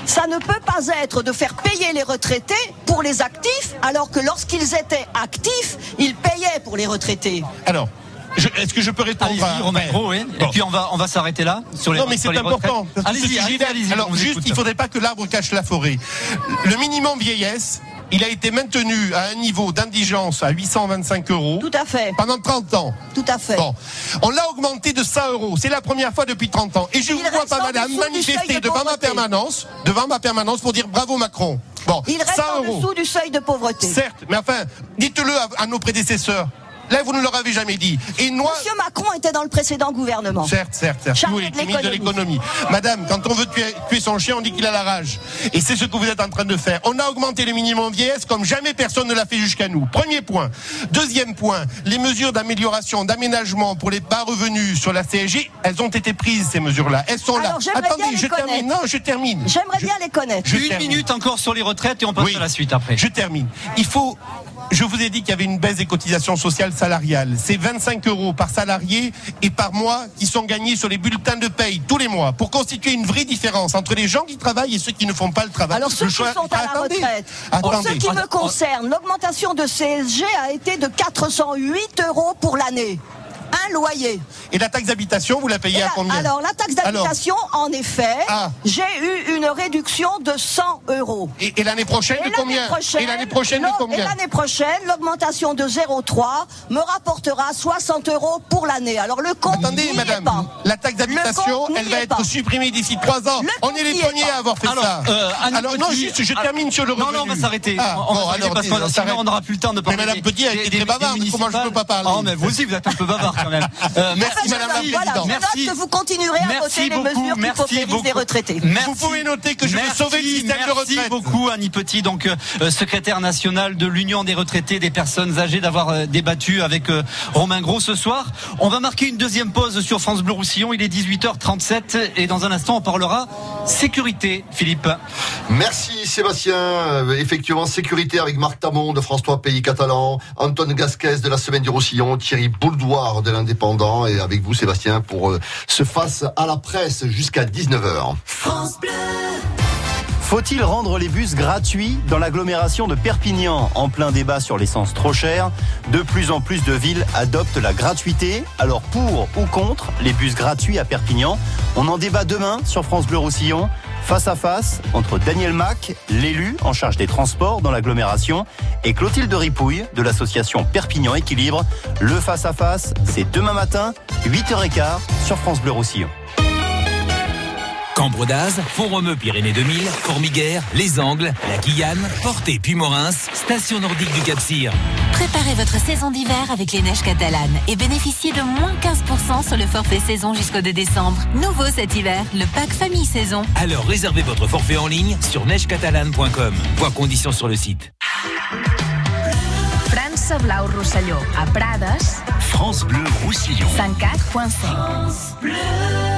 S19: Ça ne peut pas être de faire payer les retraités pour les actifs, alors que lorsqu'ils étaient actifs, ils payaient pour les retraités.
S3: Alors, est-ce que je peux répondre à-.
S2: Gros, oui. Et puis on va, on va s'arrêter là sur les
S3: non, mais c'est important.
S2: Allez-y, allez-y.
S3: Alors,
S2: on
S3: juste,
S2: écoute.
S3: il faudrait pas que l'arbre cache la forêt. Le minimum vieillesse, il a été maintenu à un niveau d'indigence à 825 euros.
S19: Tout à fait.
S3: Pendant 30 ans.
S19: Tout à fait.
S3: Bon. On l'a augmenté de 100 euros. C'est la première fois depuis 30 ans. Et je
S19: Il
S3: vous vois pas, madame, manifester
S19: de
S3: devant ma permanence, devant ma permanence pour dire bravo Macron. Bon.
S19: Il reste
S3: 100
S19: en
S3: euros.
S19: dessous du seuil de pauvreté.
S3: Certes, mais enfin, dites-le à, à nos prédécesseurs. Là, vous ne leur avez jamais dit. Et moi,
S19: Monsieur Macron était dans le précédent gouvernement.
S3: Certes, certes, certes. Oui,
S19: de l'économie.
S3: Madame, quand on veut tuer, tuer son chien, on dit qu'il a la rage. Et c'est ce que vous êtes en train de faire. On a augmenté le minimum vieillesse comme jamais personne ne l'a fait jusqu'à nous. Premier point. Deuxième point, les mesures d'amélioration, d'aménagement pour les bas revenus sur la CSG, elles ont été prises, ces mesures-là. Elles sont là.
S19: Alors, j'aimerais bien
S3: Attendez,
S19: les
S3: je termine.
S19: connaître.
S3: Non, je termine.
S19: J'aimerais bien les connaître.
S3: Je
S2: Une
S3: termine.
S2: minute encore sur les retraites et on passe
S3: Oui.
S2: à la suite après.
S3: Je termine. Il faut. Je vous ai dit qu'il y avait une baisse des cotisations sociales salariales. C'est 25 euros par salarié et par mois qui sont gagnés sur les bulletins de paye tous les mois pour constituer une vraie différence entre les gens qui travaillent et ceux qui ne font pas le travail.
S19: Alors ceux
S3: Le
S19: qui
S3: choix-
S19: sont à la
S3: Attendez.
S19: retraite, pour ce qui me concerne, l'augmentation de CSG a été de 408 euros pour l'année. Un loyer.
S3: Et la taxe d'habitation, vous la payez
S19: Et
S3: à
S19: la-
S3: combien
S19: alors la taxe d'habitation, en effet,
S3: Ah.
S19: j'ai eu une réduction de 100 euros.
S3: Et, et l'année prochaine
S19: Et
S3: de combien
S19: prochaine,
S3: Et l'année prochaine de combien
S19: Et l'année prochaine, l'augmentation de 0,3 me rapportera 60 euros pour l'année. Alors le compte
S3: Attendez,
S19: n'y est
S3: madame,
S19: pas.
S3: la taxe d'habitation, elle va être
S19: pas.
S3: supprimée d'ici trois ans.
S19: Le
S3: On est les premiers à avoir fait
S2: Alors,
S3: ça.
S2: euh,
S3: alors non, juste, je termine sur le
S2: Non,
S3: revenu.
S2: non, on va s'arrêter.
S3: Ah,
S2: on
S3: bon,
S2: va s'arrêter parce que
S3: on
S2: sinon on n'aura plus le temps de parler.
S3: Madame
S2: des-
S3: Petit a été très bavarde. Comment je peux pas parler
S2: Oh, mais vous aussi, vous êtes un peu bavard quand même. Euh,
S3: Merci, Madame la
S19: Voilà,
S3: Présidente.
S19: je note que vous continuerez à voter les mesures qui paupérisent les retraités.
S3: Vous pouvez noter que je veux sauver le système de
S2: merci beaucoup Annie Petit, donc euh, secrétaire national de l'Union des retraités des personnes âgées, d'avoir euh, débattu avec euh, Romain Gros ce soir. On va marquer une deuxième pause sur France Bleu Roussillon. Il est 18h37 et dans un instant on parlera sécurité. Philippe.
S1: Merci Sébastien. Euh, effectivement, sécurité avec Marc Tamon de France 3 Pays Catalan, Antoine Gasquez de la Semaine du Roussillon, Thierry Bouldoir de l'Indépendant et avec vous Sébastien pour euh, ce face à la presse jusqu'à 19h.
S12: France Bleu.
S20: Faut-il rendre les bus gratuits dans l'agglomération de Perpignan En plein débat sur l'essence trop chère, de plus en plus de villes adoptent la gratuité. Alors pour ou contre les bus gratuits à Perpignan? On en débat demain sur France Bleu Roussillon, face à face entre Daniel Mac, l'élu en charge des transports dans l'agglomération, et Clotilde Ripouille de l'association Perpignan Équilibre. Le face à face, c'est demain matin, 8h15 sur France Bleu Roussillon.
S9: Quand
S21: Ambre d'Az, Font-Romeu Pyrénées 2000, Formiguère, Les Angles, La Guyane, Portée puis Morins, station nordique du Cap-Cyr.
S11: Préparez votre saison d'hiver avec les neiges catalanes et bénéficiez de moins 15% sur le forfait saison jusqu'au 2 décembre. Nouveau cet hiver, le pack famille saison.
S21: Alors réservez votre forfait en ligne sur neigecatalane.com. Voir conditions sur le site.
S12: France Blau a Prades.
S21: France Bleu Roussillon.
S12: 104.5.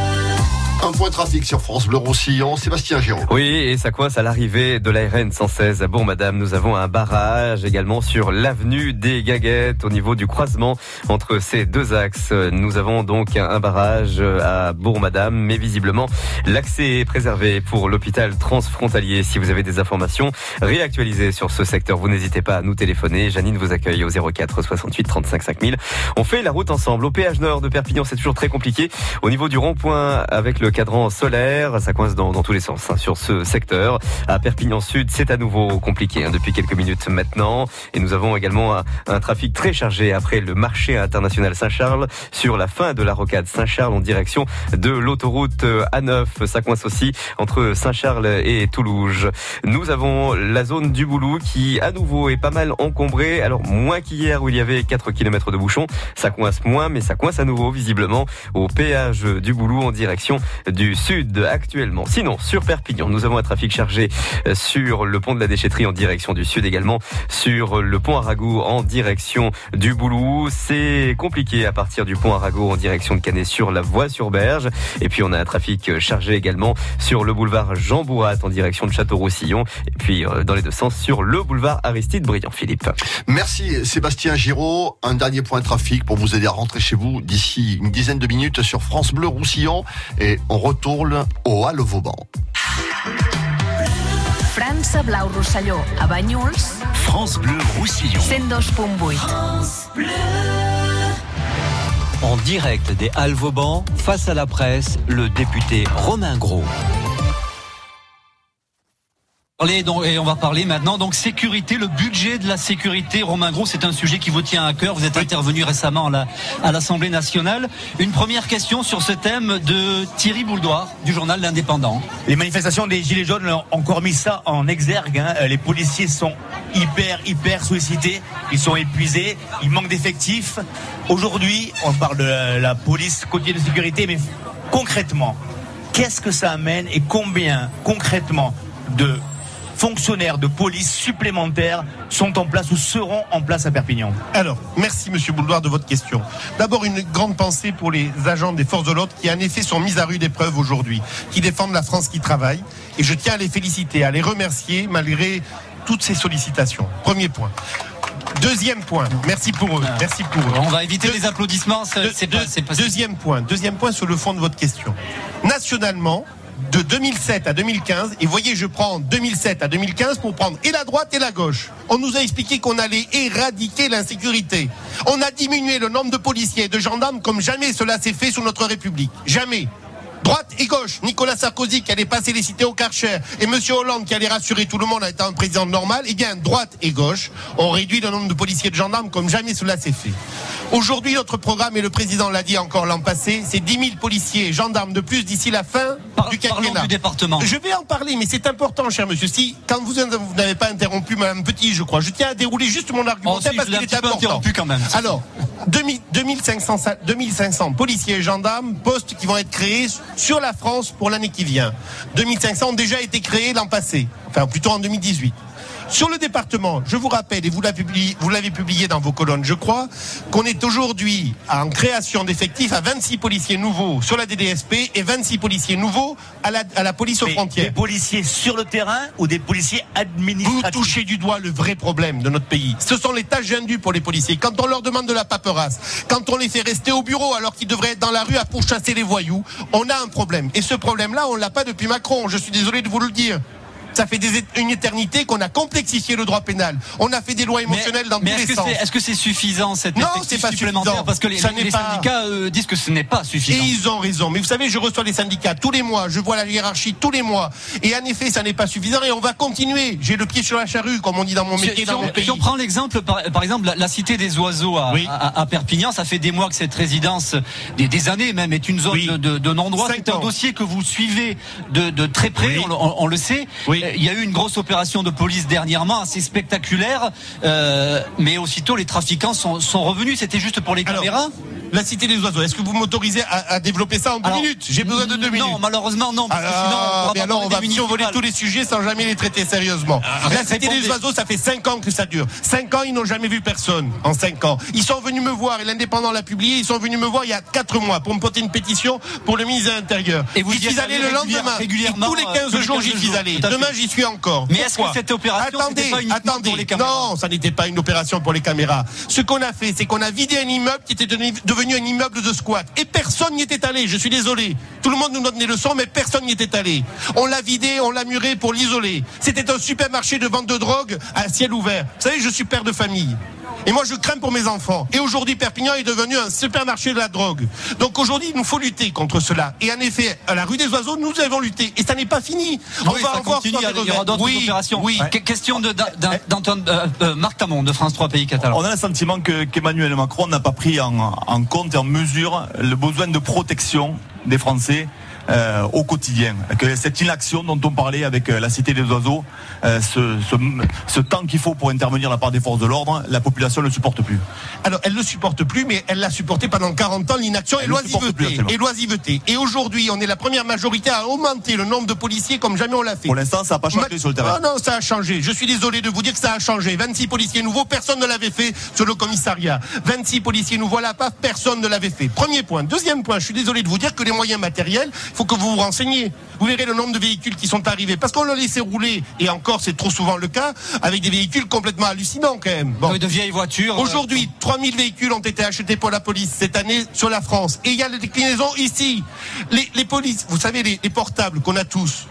S1: Un point trafic sur France Bleu Roussillon, Sébastien Giraud.
S13: Oui, et ça coince à l'arrivée de la RN 116 à Bourg-Madame. Nous avons un barrage également sur l'avenue des Gaguettes au niveau du croisement entre ces deux axes. Nous avons donc un barrage à Bourg-Madame, mais visiblement l'accès est préservé pour l'hôpital transfrontalier. Si vous avez des informations réactualisées sur ce secteur, vous n'hésitez pas à nous téléphoner. Janine vous accueille au 04 68 35 5000. On fait la route ensemble. Au péage nord de Perpignan, c'est toujours très compliqué. Au niveau du rond-point avec le cadran solaire, ça coince dans, dans tous les sens hein, sur ce secteur. À Perpignan Sud, c'est à nouveau compliqué hein, depuis quelques minutes maintenant. Et nous avons également un, un trafic très chargé après le marché international Saint-Charles sur la fin de la rocade Saint-Charles en direction de l'autoroute A9. Ça coince aussi entre Saint-Charles et Toulouse. Nous avons la zone du Boulou qui à nouveau est pas mal encombrée. Alors moins qu'hier où il y avait 4 km de bouchons. Ça coince moins mais ça coince à nouveau visiblement au péage du Boulou en direction du sud actuellement. Sinon, sur Perpignan, nous avons un trafic chargé euh, sur le pont de la déchetterie en direction du sud également, sur le pont Arago en direction du Boulou. C'est compliqué à partir du pont Arago en direction de Canet sur la voie sur Berge. Et puis on a un trafic chargé également sur le boulevard Jean Bourrat en direction de Château-Roussillon. Et puis euh, dans les deux sens sur le boulevard Aristide Briand. Philippe.
S1: Merci Sébastien Giraud. Un dernier point de trafic pour vous aider à rentrer chez vous d'ici une dizaine de minutes sur France Bleu Roussillon. Et on retourne au Halle Vauban.
S12: France Blau Rosselló, a Banyuls.
S21: France Bleu Roussillon.
S12: 102.8.
S14: En direct des Halles Vauban, face à la presse, le député Romain Gros.
S2: Et on va parler maintenant donc sécurité, le budget de la sécurité. Romain Gros, c'est un sujet qui vous tient à cœur. Vous êtes intervenu récemment à la- à l'Assemblée nationale. Une première question sur ce thème de Thierry Bouldoir du journal L'Indépendant.
S6: Les manifestations des Gilets jaunes ont encore mis ça en exergue. hein. Les policiers sont hyper, hyper sollicités. Ils sont épuisés. Il manque d'effectifs. Aujourd'hui, on parle de la, la police quotidienne de sécurité, mais concrètement, qu'est-ce que ça amène et combien concrètement de fonctionnaires de police supplémentaires sont en place ou seront en place à Perpignan
S3: Alors, merci Monsieur Bouldoir de votre question. D'abord, une grande pensée pour les agents des forces de l'ordre qui, en effet, sont mis à rude épreuve aujourd'hui, qui défendent la France qui travaille. Et je tiens à les féliciter, à les remercier malgré toutes ces sollicitations. Premier point. Deuxième point, merci pour eux. Merci pour eux.
S2: On va éviter les applaudissements. c'est- c'est pas- c'est pas-
S3: Deuxième point, deuxième point sur le fond de votre question. Nationalement, de 2007 à 2015, et voyez, je prends 2007 à 2015 pour prendre et la droite et la gauche. On nous a expliqué qu'on allait éradiquer l'insécurité. On a diminué le nombre de policiers et de gendarmes comme jamais cela s'est fait sous notre République. Jamais. Droite et gauche, Nicolas Sarkozy qui allait passer les cités au Karcher et Monsieur Hollande qui allait rassurer tout le monde en étant un président normal, eh bien droite et gauche ont réduit le nombre de policiers et de gendarmes comme jamais cela s'est fait. Aujourd'hui, notre programme, et le président l'a dit encore l'an passé, c'est 10 000 policiers et gendarmes de plus d'ici la fin du quinquennat.
S2: du département.
S3: Je vais en parler, mais c'est important, cher monsieur. Si, quand vous, vous n'avez pas interrompu Madame Petit, je crois, je tiens à dérouler juste mon argumentaire
S2: Oh, si,
S3: parce qu'il est important.
S2: interrompu quand même.
S3: Alors, 2000 2500, sa- 2500 policiers et gendarmes, postes qui vont être créés sur la France pour l'année qui vient. 2500 ont déjà été créés l'an passé, enfin plutôt en 2018. Sur le département, je vous rappelle, et vous l'avez publié, vous l'avez publié dans vos colonnes, je crois, qu'on est aujourd'hui en création d'effectifs à 26 policiers nouveaux sur la DDSP et 26 policiers nouveaux à la, à la police aux
S6: Mais
S3: frontières.
S6: Des policiers sur le terrain ou des policiers administratifs
S3: Vous touchez du doigt le vrai problème de notre pays. Ce sont les tâches indues pour les policiers. Quand on leur demande de la paperasse, quand on les fait rester au bureau alors qu'ils devraient être dans la rue à pourchasser les voyous, on a un problème. Et ce problème-là, on l'a pas depuis Macron. Je suis désolé de vous le dire. Ça fait des, une éternité qu'on a complexifié le droit pénal. On a fait des lois émotionnelles dans tous les sens.
S2: Est-ce que c'est suffisant cette
S3: Non, c'est pas
S2: supplémentaire Parce que les, syndicats disent que ce n'est pas suffisant.
S3: Et ils ont raison. Mais vous savez, je reçois les syndicats tous les mois, je vois la hiérarchie tous les mois. Et en effet, ça n'est pas suffisant et on va continuer. J'ai le pied sur la charrue, comme on dit dans mon métier, dans mon pays.
S2: Si on prend l'exemple, par, exemple, la, cité des oiseaux à, Perpignan, ça fait des mois que cette résidence, des, années même, est une zone de, non-droit. C'est un dossier que vous suivez de, très près, on, le sait. Il y a eu une grosse opération de police dernièrement, assez spectaculaire, euh, mais aussitôt les trafiquants sont, revenus. C'était juste pour les caméras
S3: la cité des oiseaux. Est-ce que vous m'autorisez à, développer ça en deux minutes? J'ai besoin de deux minutes.
S2: Non, malheureusement non.
S3: Parce ah, sinon, alors on va survoler tous les sujets sans jamais les traiter sérieusement. Ah, la cité des oiseaux, ça fait cinq ans que ça dure. Cinq ans, ils n'ont jamais vu personne en cinq ans. Ils sont venus me voir et l'indépendant l'a publié. Ils sont venus me voir il y a quatre mois pour me porter une pétition pour le ministre de l'Intérieur. Et vous y suis allé le lendemain. Régulièrement, tous les 15 euh, jours, j'y suis allé. Demain, j'y suis encore.
S2: Mais est-ce que cette opération
S3: attendez, pas attendez. Pour les caméras non, ça n'était pas une opération pour les caméras. Ce qu'on a fait, c'est qu'on a vidé un immeuble qui était devenu un immeuble de squat. Et personne n'y était allé, je suis désolé. Tout le monde nous donne des leçons, mais personne n'y était allé. On l'a vidé, on l'a muré pour l'isoler. C'était un supermarché de vente de drogue à ciel ouvert. Vous savez, je suis père de famille. Et moi, je crains pour mes enfants. Et aujourd'hui, Perpignan est devenu un supermarché de la drogue. Donc aujourd'hui, il nous faut lutter contre cela. Et en effet, à la rue des Oiseaux, nous avons lutté. Et ça n'est pas fini.
S2: On va encore il y aura d'autres opérations. Oui. Question d'Antoine euh, euh, Marc Tamon de France 3 Pays Catalans.
S5: On a le sentiment qu'Emmanuel Macron n'a pas pris en compte et en mesure le besoin de protection des Français euh, au quotidien. Que cette inaction dont on parlait avec euh, la Cité des Oiseaux, euh, ce, ce, ce, temps qu'il faut pour intervenir de la part des forces de l'ordre, la population ne le supporte plus.
S3: Alors, elle ne le supporte plus, mais elle l'a supporté pendant 40 ans, l'inaction et l'oisiveté. Et l'oisiveté. Et aujourd'hui, on est la première majorité à augmenter le nombre de policiers comme jamais on l'a fait.
S5: Pour l'instant, ça n'a pas changé sur le terrain.
S3: Non, non, ça a changé. Je suis désolé de vous dire que ça a changé. 26 policiers nouveaux, personne ne l'avait fait sur le commissariat. 26 policiers nouveaux à la PAF, personne ne l'avait fait. Premier point. Deuxième point, je suis désolé de vous dire que les moyens matériels, faut que vous vous renseigniez. Vous verrez le nombre de véhicules qui sont arrivés. Parce qu'on l'a laissé rouler, et encore c'est trop souvent le cas, avec des véhicules complètement hallucinants quand même.
S2: Bon. De vieilles voitures.
S3: Aujourd'hui, 3000 véhicules ont été achetés pour la police cette année sur la France. Et il y a les déclinaisons ici. Les, polices, vous savez, les portables qu'on a tous,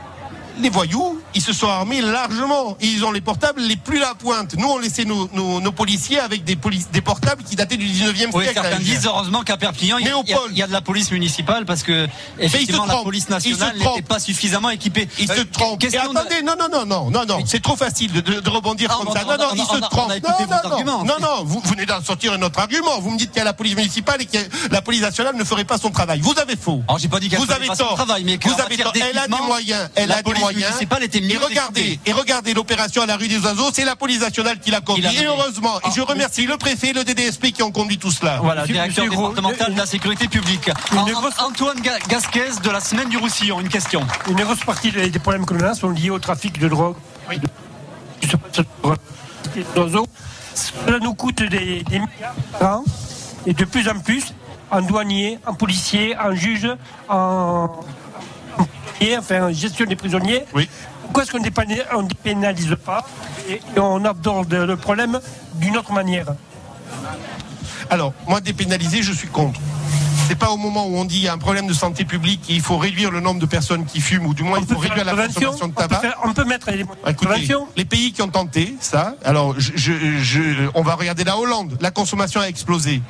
S3: les voyous, ils se sont armés largement. ils ont les portables les plus à pointe. Nous, on laissait nos, nos, policiers avec des, des portables qui dataient du 19e
S2: oui,
S3: siècle.
S2: Certains disent heureusement qu'à Perpignan, il y, a, de la police municipale parce que effectivement la police nationale n'était pas suffisamment équipée.
S3: Ils se euh, trompent. attendez, non, non, non, non, non, non, c'est trop facile de, rebondir ah, comme ça. Non, non, ils se trompent. Non, non, non, non, vous venez d'en sortir un autre argument. Vous me dites qu'il y a la police municipale et que la police nationale ne ferait pas son travail. Vous avez faux.
S2: Alors, j'ai pas dit qu'elle
S3: vous avez
S2: pas son travail, mais
S3: vous avez Elle a des moyens. Elle a des moyens. Et regardez, et regardez l'opération à la rue des Oiseaux, c'est la police nationale qui l'a conduit. Et heureusement, et je remercie le préfet et le DDSP qui ont conduit tout cela.
S2: Voilà, directeur départemental de la sécurité publique. Antoine Gasquez de la semaine du Roussillon, une question.
S7: Une grosse partie des problèmes que l'on a sont liés au trafic de drogue. Oui. Cela nous coûte des, milliards par an et de plus en plus en douanier, en policier, en juge, en enfin gestion des prisonniers. Oui. Pourquoi est-ce qu'on ne dépénalise pas et on aborde le problème d'une autre manière?
S3: Alors, moi, dépénaliser, je suis contre. C'est pas au moment où on dit qu'il y a un problème de santé publique et il faut réduire le nombre de personnes qui fument ou du moins il faut réduire la consommation de tabac.
S7: On peut, mettre les
S3: Écoutez, les pays qui ont tenté ça. Alors, on va regarder la Hollande. La consommation a explosé.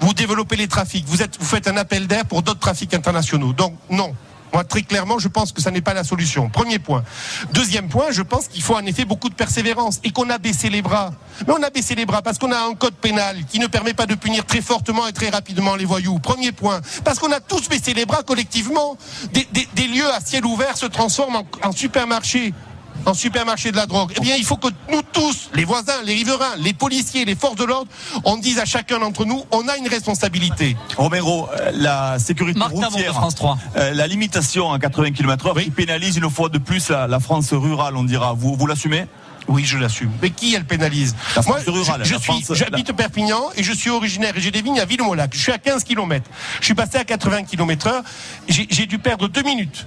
S3: Vous développez les trafics. Vous, êtes, vous faites un appel d'air pour d'autres trafics internationaux. Donc, non. Moi, très clairement, je pense que ça n'est pas la solution. Premier point. Deuxième point, je pense qu'il faut en effet beaucoup de persévérance et qu'on a baissé les bras. Mais on a baissé les bras parce qu'on a un code pénal qui ne permet pas de punir très fortement et très rapidement les voyous. Premier point. Parce qu'on a tous baissé les bras collectivement. Des, lieux à ciel ouvert se transforment en, en supermarchés en supermarché de la drogue. Eh bien, il faut que nous tous, les voisins, les riverains, les policiers, les forces de l'ordre, on dise à chacun d'entre nous, on a une responsabilité.
S5: Romero, euh, la sécurité routière,
S2: France 3.
S5: Euh, la limitation à 80 km/h, pénalise une fois de plus la, France rurale, on dira. Vous, vous l'assumez?
S3: Oui, je l'assume. Mais qui elle pénalise? Moi, je, suis, j'habite Perpignan et je suis originaire et j'ai des vignes à Villemolac. Je suis à 15 km. Je suis passé à 80 km heure. J'ai dû perdre deux minutes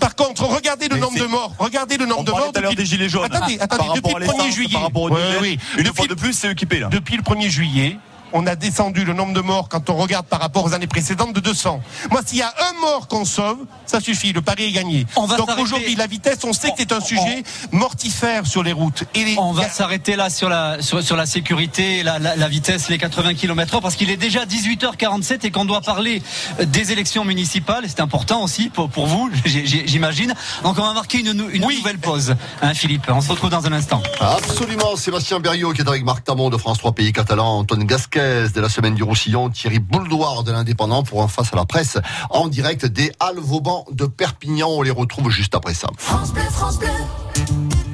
S3: par contre, regardez le nombre de morts. Regardez le nombre de morts.
S5: Depuis... des gilets jaunes.
S3: Attendez, attendez. Depuis le 1er juillet.
S5: Une fois de plus, c'est équipé là.
S3: Depuis le 1er juillet, on a descendu le nombre de morts quand on regarde par rapport aux années précédentes de 200. Moi, s'il y a un mort qu'on sauve, ça suffit. Le pari est gagné. Donc aujourd'hui, la vitesse, on sait que c'est un sujet mortifère sur les routes.
S2: Et on va s'arrêter là sur la, sur, la sécurité, la, la, vitesse, les 80 km/h, parce qu'il est déjà 18h47 et qu'on doit parler des élections municipales. C'est important aussi pour, pour vous, j'imagine. Donc on va marquer une, une nouvelle pause. Hein, Philippe, on se retrouve dans un instant.
S1: Absolument. Sébastien Berriot qui est avec Marc Tamon de France 3 Pays Catalan, Antoine De la semaine du Roussillon, Thierry Bouldoir de l'Indépendant pour un face à la presse en direct des Halles Vauban de Perpignan. On les retrouve juste après ça. France Bleu, France
S13: Bleu.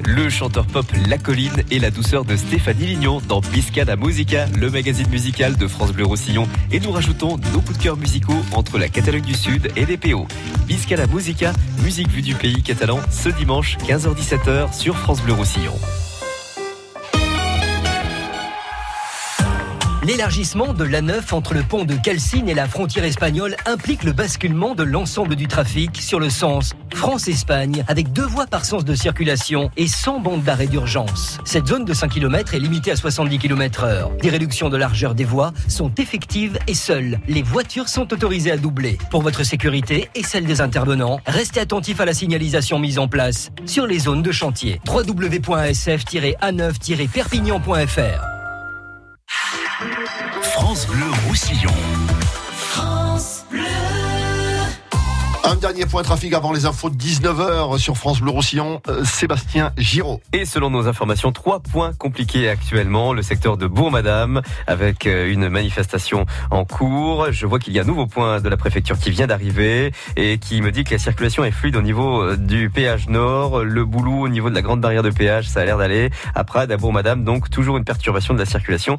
S13: Le chanteur pop La Colline et la douceur de Stéphanie Lignon dans Biscada Musica, le magazine musical de France Bleu Roussillon. Et nous rajoutons nos coups de cœur musicaux entre la Catalogne du Sud et les PO. Biscada Musica, musique vue du pays catalan, ce dimanche 15h-17h sur France Bleu Roussillon.
S22: L'élargissement de l'A9 entre le pont de Calcine et la frontière espagnole implique le basculement de l'ensemble du trafic sur le sens France-Espagne avec deux voies par sens de circulation et 100 bandes d'arrêt d'urgence. Cette zone de 5 km est limitée à 70 km heure. Des réductions de largeur des voies sont effectives et seules les voitures sont autorisées à doubler. Pour votre sécurité et celle des intervenants, restez attentifs à la signalisation mise en place sur les zones de chantier. www.sf-a9-perpignan.fr
S1: France Bleu Roussillon. Un dernier point trafic avant les infos de 19h sur France Bleu Roussillon, euh, Sébastien Giraud.
S13: Et selon nos informations, trois points compliqués actuellement. Le secteur de Bourg-Madame avec euh, une manifestation en cours. Je vois qu'il y a un nouveau point de la préfecture qui vient d'arriver et qui me dit que la circulation est fluide au niveau euh, du péage nord. Le boulot au niveau de la grande barrière de péage, ça a l'air d'aller. À Prades, à Bourg-Madame, donc toujours une perturbation de la circulation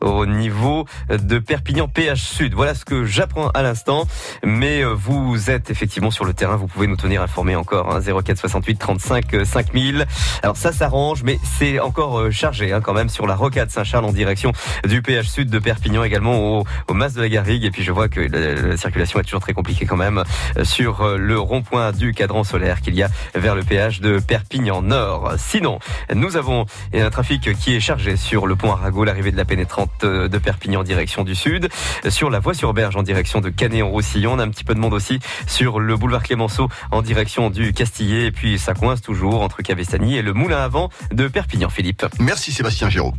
S13: au niveau de Perpignan péage sud. Voilà ce que j'apprends à l'instant. Mais vous êtes effectivement effectivement sur le terrain, vous pouvez nous tenir informés encore. Hein, 04 68 35 5000. Alors ça s'arrange, mais c'est encore euh, chargé hein, quand même sur la rocade Saint-Charles en direction du PH Sud de Perpignan, également au, au Mas de la Garrigue. Et puis je vois que la, circulation est toujours très compliquée quand même euh, sur euh, le rond-point du cadran solaire qu'il y a vers le péage de Perpignan Nord. Sinon, nous avons un trafic qui est chargé sur le pont Arago, l'arrivée de la pénétrante de Perpignan en direction du sud, sur la voie sur Berge en direction de Canet-en-Roussillon. On a un petit peu de monde aussi sur le boulevard Clémenceau en direction du Castillet. Et puis ça coince toujours entre Cavestany et le Moulin à vent de Perpignan, Philippe.
S1: Merci Sébastien Giraud.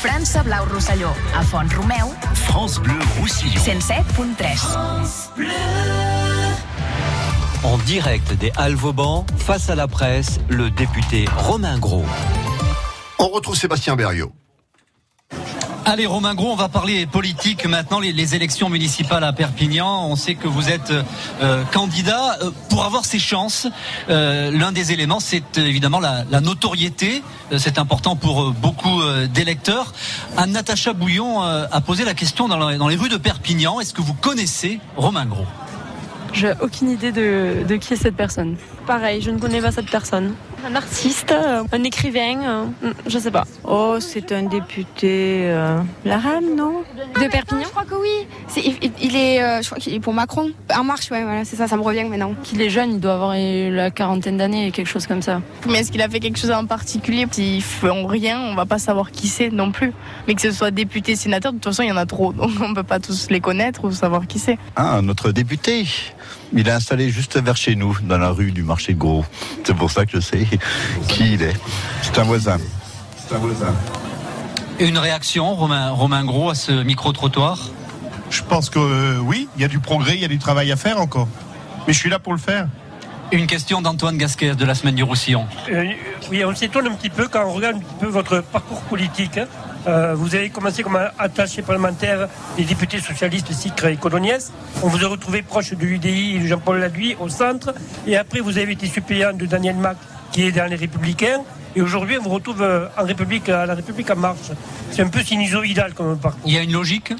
S12: France Blau Roussillon, à Font Romeu. France Bleu Roussillon. 107.3.
S14: En direct des Halles Vauban, face à la presse, le député Romain Gros.
S1: On retrouve Sébastien Berriot.
S2: Allez, Romain Gros, on va parler politique maintenant, les, élections municipales à Perpignan. On sait que vous êtes euh, candidat. Euh, pour avoir ces chances, euh, l'un des éléments, c'est évidemment la, notoriété. C'est important pour beaucoup d'électeurs. Anne-Natacha Bouillon a posé la question dans, les rues de Perpignan. Est-ce que vous connaissez Romain Gros?
S23: J'ai aucune idée de qui est cette personne. Pareil, je ne connais pas cette personne. Un artiste, euh, un écrivain, euh, je sais pas.
S18: Oh, c'est un député euh, la RAM, non?
S23: De Perpignan?
S24: Je crois que oui. il, est, je crois qu'il est pour Macron. En marche, ouais, voilà, c'est ça, ça me revient maintenant.
S23: Qu'il est jeune, il doit avoir la quarantaine d'années, quelque chose comme ça.
S24: Mais est-ce qu'il a fait quelque chose en particulier? S'ils font rien, on va pas savoir qui c'est non plus. Mais que ce soit député, sénateur, de toute façon, il y en a trop, donc on peut pas tous les connaître ou savoir qui c'est.
S25: Ah, notre député il est installé juste vers chez nous, dans la rue du marché de Gros. C'est pour ça que je sais qui il est. C'est un voisin. C'est un voisin.
S2: Une réaction, Romain, Romain Gros, à ce micro-trottoir?
S3: Je pense que euh, oui, il y a du progrès, il y a du travail à faire encore. Mais je suis là pour le faire.
S2: Une question d'Antoine Gasquet de la semaine du Roussillon.
S7: Euh, oui, on s'étonne un petit peu quand on regarde un petit peu votre parcours politique. Hein. Euh, vous avez commencé comme attaché parlementaire des députés socialistes Sicre et Coloniès. On vous a retrouvé proche de l'UDI et de Jean-Paul Laduy au centre. Et après, vous avez été suppléant de Daniel Mac, qui est dans les Républicains. Et aujourd'hui, on vous retrouve euh, en République, à la République en marche. C'est un peu sinusoïdal comme parcours.
S2: Il y a une logique?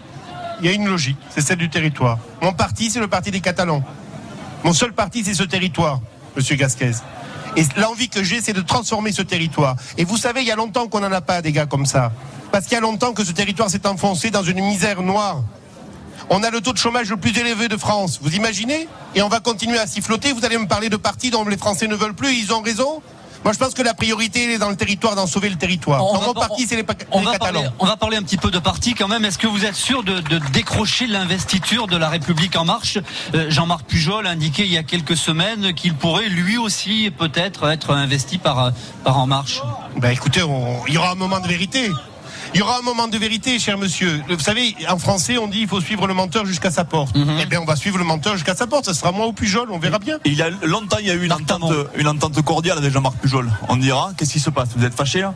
S3: Il y a une logique, c'est celle du territoire. Mon parti, c'est le parti des Catalans. Mon seul parti, c'est ce territoire, Monsieur Gasquez. Et l'envie que j'ai, c'est de transformer ce territoire. Et vous savez, il y a longtemps qu'on n'en a pas des gars comme ça. Parce qu'il y a longtemps que ce territoire s'est enfoncé dans une misère noire. On a le taux de chômage le plus élevé de France. Vous imaginez? Et on va continuer à s'y flotter. Vous allez me parler de partis dont les Français ne veulent plus. Ils ont raison. Moi, je pense que la priorité elle est dans le territoire, d'en sauver le territoire.
S2: On
S3: dans
S2: va
S3: mon parti, c'est les, pa-
S2: On
S3: les
S2: va,
S3: Catalans.
S2: parler, on va parler un petit peu de parti quand même. Est-ce que vous êtes sûr de, de décrocher l'investiture de la République en marche? Euh, Jean-Marc Pujol a indiqué il y a quelques semaines qu'il pourrait lui aussi peut-être être investi par, euh, par En Marche.
S3: Ben écoutez, on- il y aura un moment de vérité. Il y aura un moment de vérité, cher monsieur. Vous savez, en français, on dit il faut suivre le menteur jusqu'à sa porte. Eh bien, on va suivre le menteur jusqu'à sa porte. Ce sera moi ou Pujol, on verra bien.
S5: Il y a longtemps, il y a eu une entente, une entente cordiale avec Jean-Marc Pujol. On dira, qu'est-ce qui se passe? Vous êtes fâché là?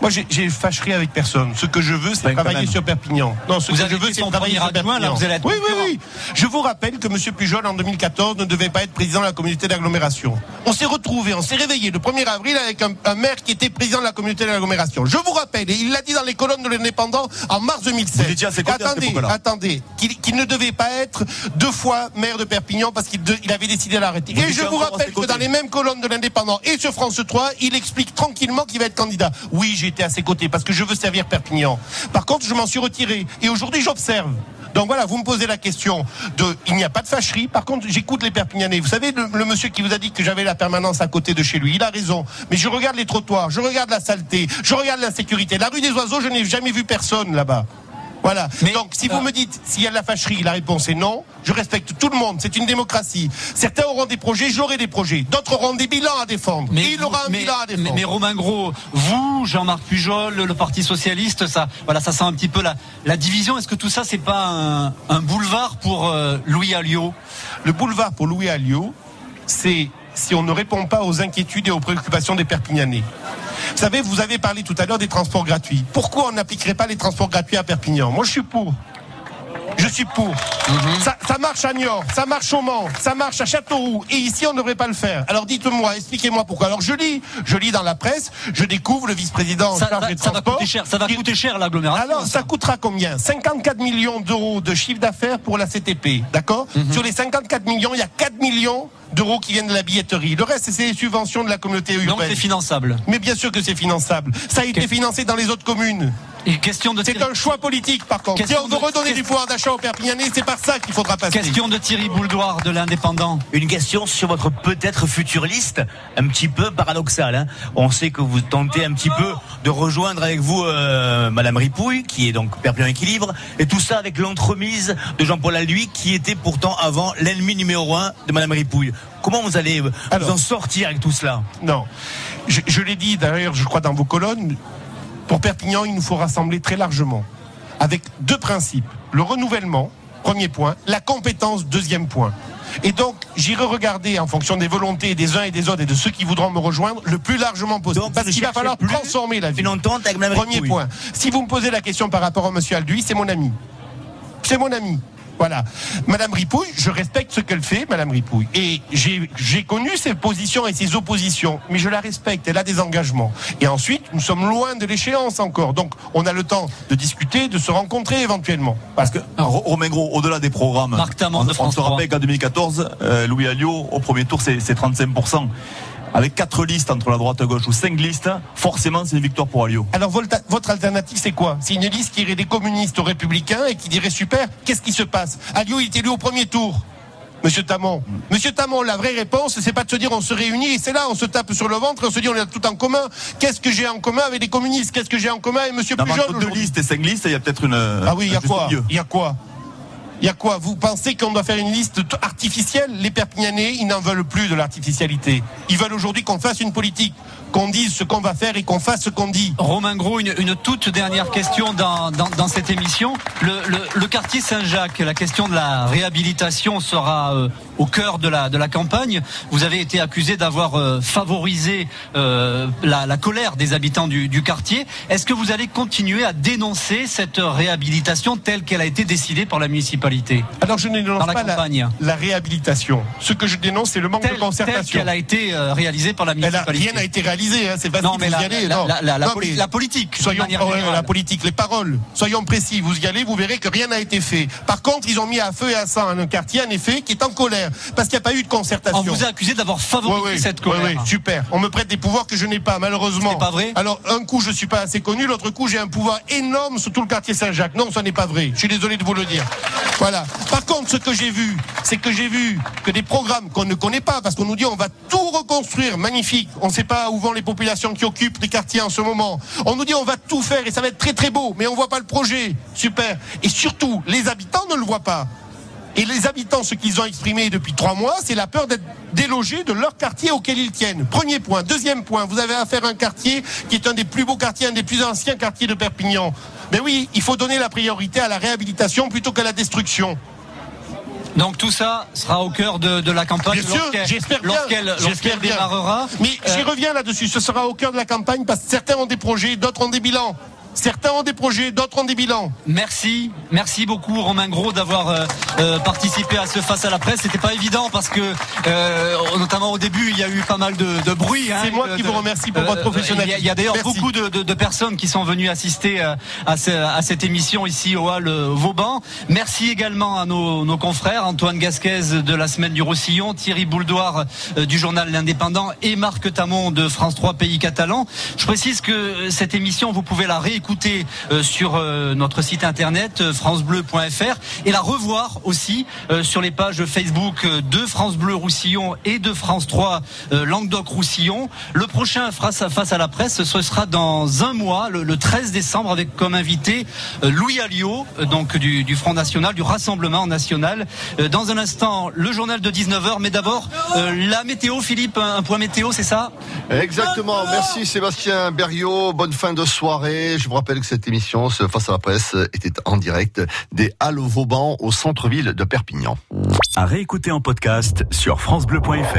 S3: Moi, j'ai- j'ai fâcherai avec personne. Ce que je veux, c'est travailler sur Perpignan. Non, ce
S2: Vous
S3: que je veux, c'est travailler sur Perpignan.
S2: là, vous allez être
S3: oui, oui, oui. Je vous rappelle que M. Pujol, en 2014, ne devait pas être président de la communauté d'agglomération. On s'est retrouvé, on s'est réveillé le 1er avril avec un, un maire qui était président de la communauté d'agglomération. Je vous rappelle, et il l'a dit dans les colonnes de l'indépendant en mars 2007.
S5: Vous étiez à ses côtés à cette
S3: attendez, attendez, qu'il ne devait pas être deux fois maire de Perpignan parce qu'il il avait décidé de l'arrêter.
S5: Vous
S3: Et je vous rappelle que dans les mêmes colonnes de l'indépendant et sur France 3, il explique tranquillement qu'il va être candidat. Oui, j'étais à ses côtés parce que je veux servir Perpignan. Par contre, je m'en suis retiré et aujourd'hui j'observe. Donc voilà, vous me posez la question de, il n'y a pas de fâcherie. Par contre, j'écoute les Perpignanais. Vous savez, le, monsieur qui vous a dit que j'avais la permanence à côté de chez lui, il a raison. Mais je regarde les trottoirs, je regarde la saleté, je regarde l'insécurité. La rue des Oiseaux, je n'ai jamais vu personne là-bas. Voilà. Donc, si vous me dites s'il y a de la fâcherie, la réponse est non. Je respecte tout le monde. C'est une démocratie. Certains auront des projets, j'aurai des projets. D'autres auront des bilans à défendre. Et il aura un
S2: mais,
S3: bilan à défendre.
S2: mais, mais Romain Gros, vous, Jean-Marc Pujol, le Parti Socialiste, ça, voilà, ça sent un petit peu la, la division. Est-ce que tout ça, c'est pas un, un boulevard pour euh, Louis Alliot?
S3: Le boulevard pour Louis Alliot, c'est si on ne répond pas aux inquiétudes et aux préoccupations des Perpignanais. Vous savez, vous avez parlé tout à l'heure des transports gratuits. Pourquoi on n'appliquerait pas les transports gratuits à Perpignan? Moi, je suis pour. Je suis pour. ça, ça marche à Niort, ça marche au Mans, ça marche à Châteauroux. Et ici, on ne devrait pas le faire. Alors dites-moi, expliquez-moi pourquoi. Alors je lis, je lis dans la presse, je découvre le vice-président en
S2: Ça
S3: charge des
S2: ça va
S3: transports.
S2: coûter cher, ça va coûter cher l'agglomération.
S3: alors, ça coûtera combien? 54 millions d'euros de chiffre d'affaires pour la CTP, d'accord?
S2: Mhm.
S3: Sur les 54 millions, il y a 4 millions d'euros qui viennent de la billetterie. Le reste, c'est les subventions de la communauté urbaine.
S2: Donc c'est finançable.
S3: Mais bien sûr que c'est finançable. Ça a été financé dans les autres communes.
S2: Et question de
S3: C'est un choix politique, par contre. Si
S2: Question
S3: on veut
S2: de-
S3: redonner du pouvoir d'achat aux Perpignanais, c'est par ça qu'il faudra passer.
S2: Question de Thierry Bouldoir de l'Indépendant.
S6: Une question sur votre peut-être future liste, un petit peu paradoxale. hein. On sait que vous tentez un petit peu de rejoindre avec vous euh, Madame Ripouille, qui est donc Perpignan Équilibre, et tout ça avec l'entremise de Jean-Paul Alduy, qui était pourtant avant l'ennemi numéro un de Madame Ripouille. Comment vous allez euh, vous en sortir avec tout cela?
S3: Non. Je, je l'ai dit d'ailleurs, je crois, dans vos colonnes. Pour Perpignan, il nous faut rassembler très largement. Avec deux principes. Le renouvellement, premier point. La compétence, deuxième point. Et donc, j'irai regarder en fonction des volontés des uns et des autres et de ceux qui voudront me rejoindre le plus largement possible.
S6: Donc,
S3: Parce qu'il va falloir transformer la vie. Premier point. Si vous me posez la question par rapport à Monsieur Alduy, c'est mon ami. C'est mon ami. Voilà. Madame Ripouille, je respecte ce qu'elle fait, Madame Ripouille. Et j'ai j'ai connu ses positions et ses oppositions, mais je la respecte, elle a des engagements. Et ensuite, nous sommes loin de l'échéance encore. Donc, on a le temps de discuter, de se rencontrer éventuellement.
S5: Parce que Ro- Romain Gros, au-delà des programmes,
S2: Marc
S5: on,
S2: de
S5: on
S2: France
S5: se
S2: 3.
S5: rappelle qu'en 2014, euh, Louis Alliot, au premier tour, c'est c'est 35%. Avec quatre listes entre la droite et la gauche ou cinq listes, forcément, c'est une victoire pour Alliot.
S3: Alors, votre, alternative, c'est quoi? C'est une liste qui irait des communistes aux républicains et qui dirait super, qu'est-ce qui se passe? Alliot, il est élu au premier tour. Monsieur Tamon. Monsieur Tamon, la vraie réponse, c'est pas de se dire on se réunit et c'est là, on se tape sur le ventre et on se dit on a tout en commun. Qu'est-ce que j'ai en commun avec les communistes? Qu'est-ce que j'ai en commun avec Monsieur Pujol
S5: deux listes et cinq listes, il y a peut-être une.
S3: Ah oui, il y a quoi? Il y a quoi? Il y a quoi? Vous pensez qu'on doit faire une liste artificielle? Les Perpignanais, ils n'en veulent plus de l'artificialité. Ils veulent aujourd'hui qu'on fasse une politique, qu'on dise ce qu'on va faire et qu'on fasse ce qu'on dit.
S2: Romain Gros, une, une toute dernière question dans, dans, dans cette émission. Le, le, le quartier Saint-Jacques, la question de la réhabilitation sera euh, au cœur de la, de la campagne. Vous avez été accusé d'avoir euh, favorisé euh, la, la colère des habitants du, du quartier. Est-ce que vous allez continuer à dénoncer cette réhabilitation telle qu'elle a été décidée par la municipalité?
S3: Alors je ne dénonce
S2: Dans la
S3: pas la,
S2: campagne.
S3: la réhabilitation. Ce que je dénonce, c'est le manque
S2: Telle,
S3: de
S2: telle
S3: concertation.
S2: qu'elle a été réalisée par la
S3: Elle a-
S2: municipalité.
S3: rien n'a été réalisé généraliser, hein, c'est facile,
S2: Non, mais la-
S3: y allez.
S2: la-
S3: non.
S2: la-
S3: mais
S2: la politique,
S3: Soyons,
S2: générale.
S3: la politique, les paroles. Soyons précis, vous y allez, vous verrez que rien n'a été fait. Par contre, ils ont mis à feu et à sang un quartier, en effet, qui est en colère, parce qu'il n'y a pas eu de concertation.
S2: On vous a accusé d'avoir favorisé
S3: Ouais, ouais,
S2: cette colère.
S3: ouais, super. On me prête des pouvoirs que je n'ai pas, malheureusement.
S2: C'est pas vrai
S3: Alors, un coup, je suis pas assez connu, l'autre coup, j'ai un pouvoir énorme sur tout le quartier Saint-Jacques. Non, ça n'est pas vrai. Je suis désolé de vous le dire. Voilà. Par contre, ce que j'ai vu, c'est que j'ai vu que des programmes qu'on ne connaît pas, parce qu'on nous dit on va tout reconstruire, magnifique. On ne sait pas où les populations qui occupent les quartiers en ce moment. On nous dit on va tout faire et ça va être très très beau, mais on voit pas le projet. Super. Et surtout, les habitants ne le voient pas. Et les habitants, ce qu'ils ont exprimé depuis trois mois, c'est la peur d'être délogés de leur quartier auquel ils tiennent. Premier point. Deuxième point, vous avez affaire à un quartier qui est un des plus beaux quartiers, un des plus anciens quartiers de Perpignan. Mais oui, il faut donner la priorité à la réhabilitation plutôt qu'à la destruction.
S2: Donc tout ça sera au cœur de, de la campagne lorsqu'elle- démarrera.
S3: Mais
S2: Euh,
S3: j'y reviens là-dessus. Ce sera au cœur de la campagne parce que certains ont des projets, d'autres ont des bilans. Certains ont des projets, d'autres ont des bilans.
S2: Merci, merci beaucoup Romain Gros d'avoir euh, euh, participé à ce face à la presse. C'était pas évident parce que euh, notamment au début il y a eu pas mal de, de bruit. hein,
S3: C'est moi
S2: de-
S3: qui vous remercie pour
S2: euh,
S3: votre professionnalisme.
S2: Il y a, d'ailleurs beaucoup de, de- de personnes qui sont venues assister euh, à, ce- à cette émission ici au Hall euh, Vauban. Merci également à nos, nos confrères Antoine Gasquez de la semaine du Roussillon, Thierry Bouldoir euh, du journal L'Indépendant et Marc Tamon de France 3 Pays Catalan. Je précise que euh, cette émission vous pouvez la réécouter euh, sur euh, notre site internet euh, francebleu.fr et la revoir aussi sur les pages Facebook de France Bleu Roussillon et de France 3 euh, Languedoc Roussillon. Le prochain face à face à la presse, ce sera dans un mois, le, le 13 décembre, avec comme invité Louis Alliot, donc du, du Front National, du Rassemblement National. Dans un instant, le journal de 19h, mais d'abord la météo. Philippe, un, point météo, c'est ça?
S1: Exactement. Merci Sébastien Berriot. Bonne fin de soirée. Vous rappelle que cette émission, ce Face à la presse, était en direct des Halles Vauban au centre-ville de Perpignan.
S26: À réécouter en podcast sur FranceBleu.fr.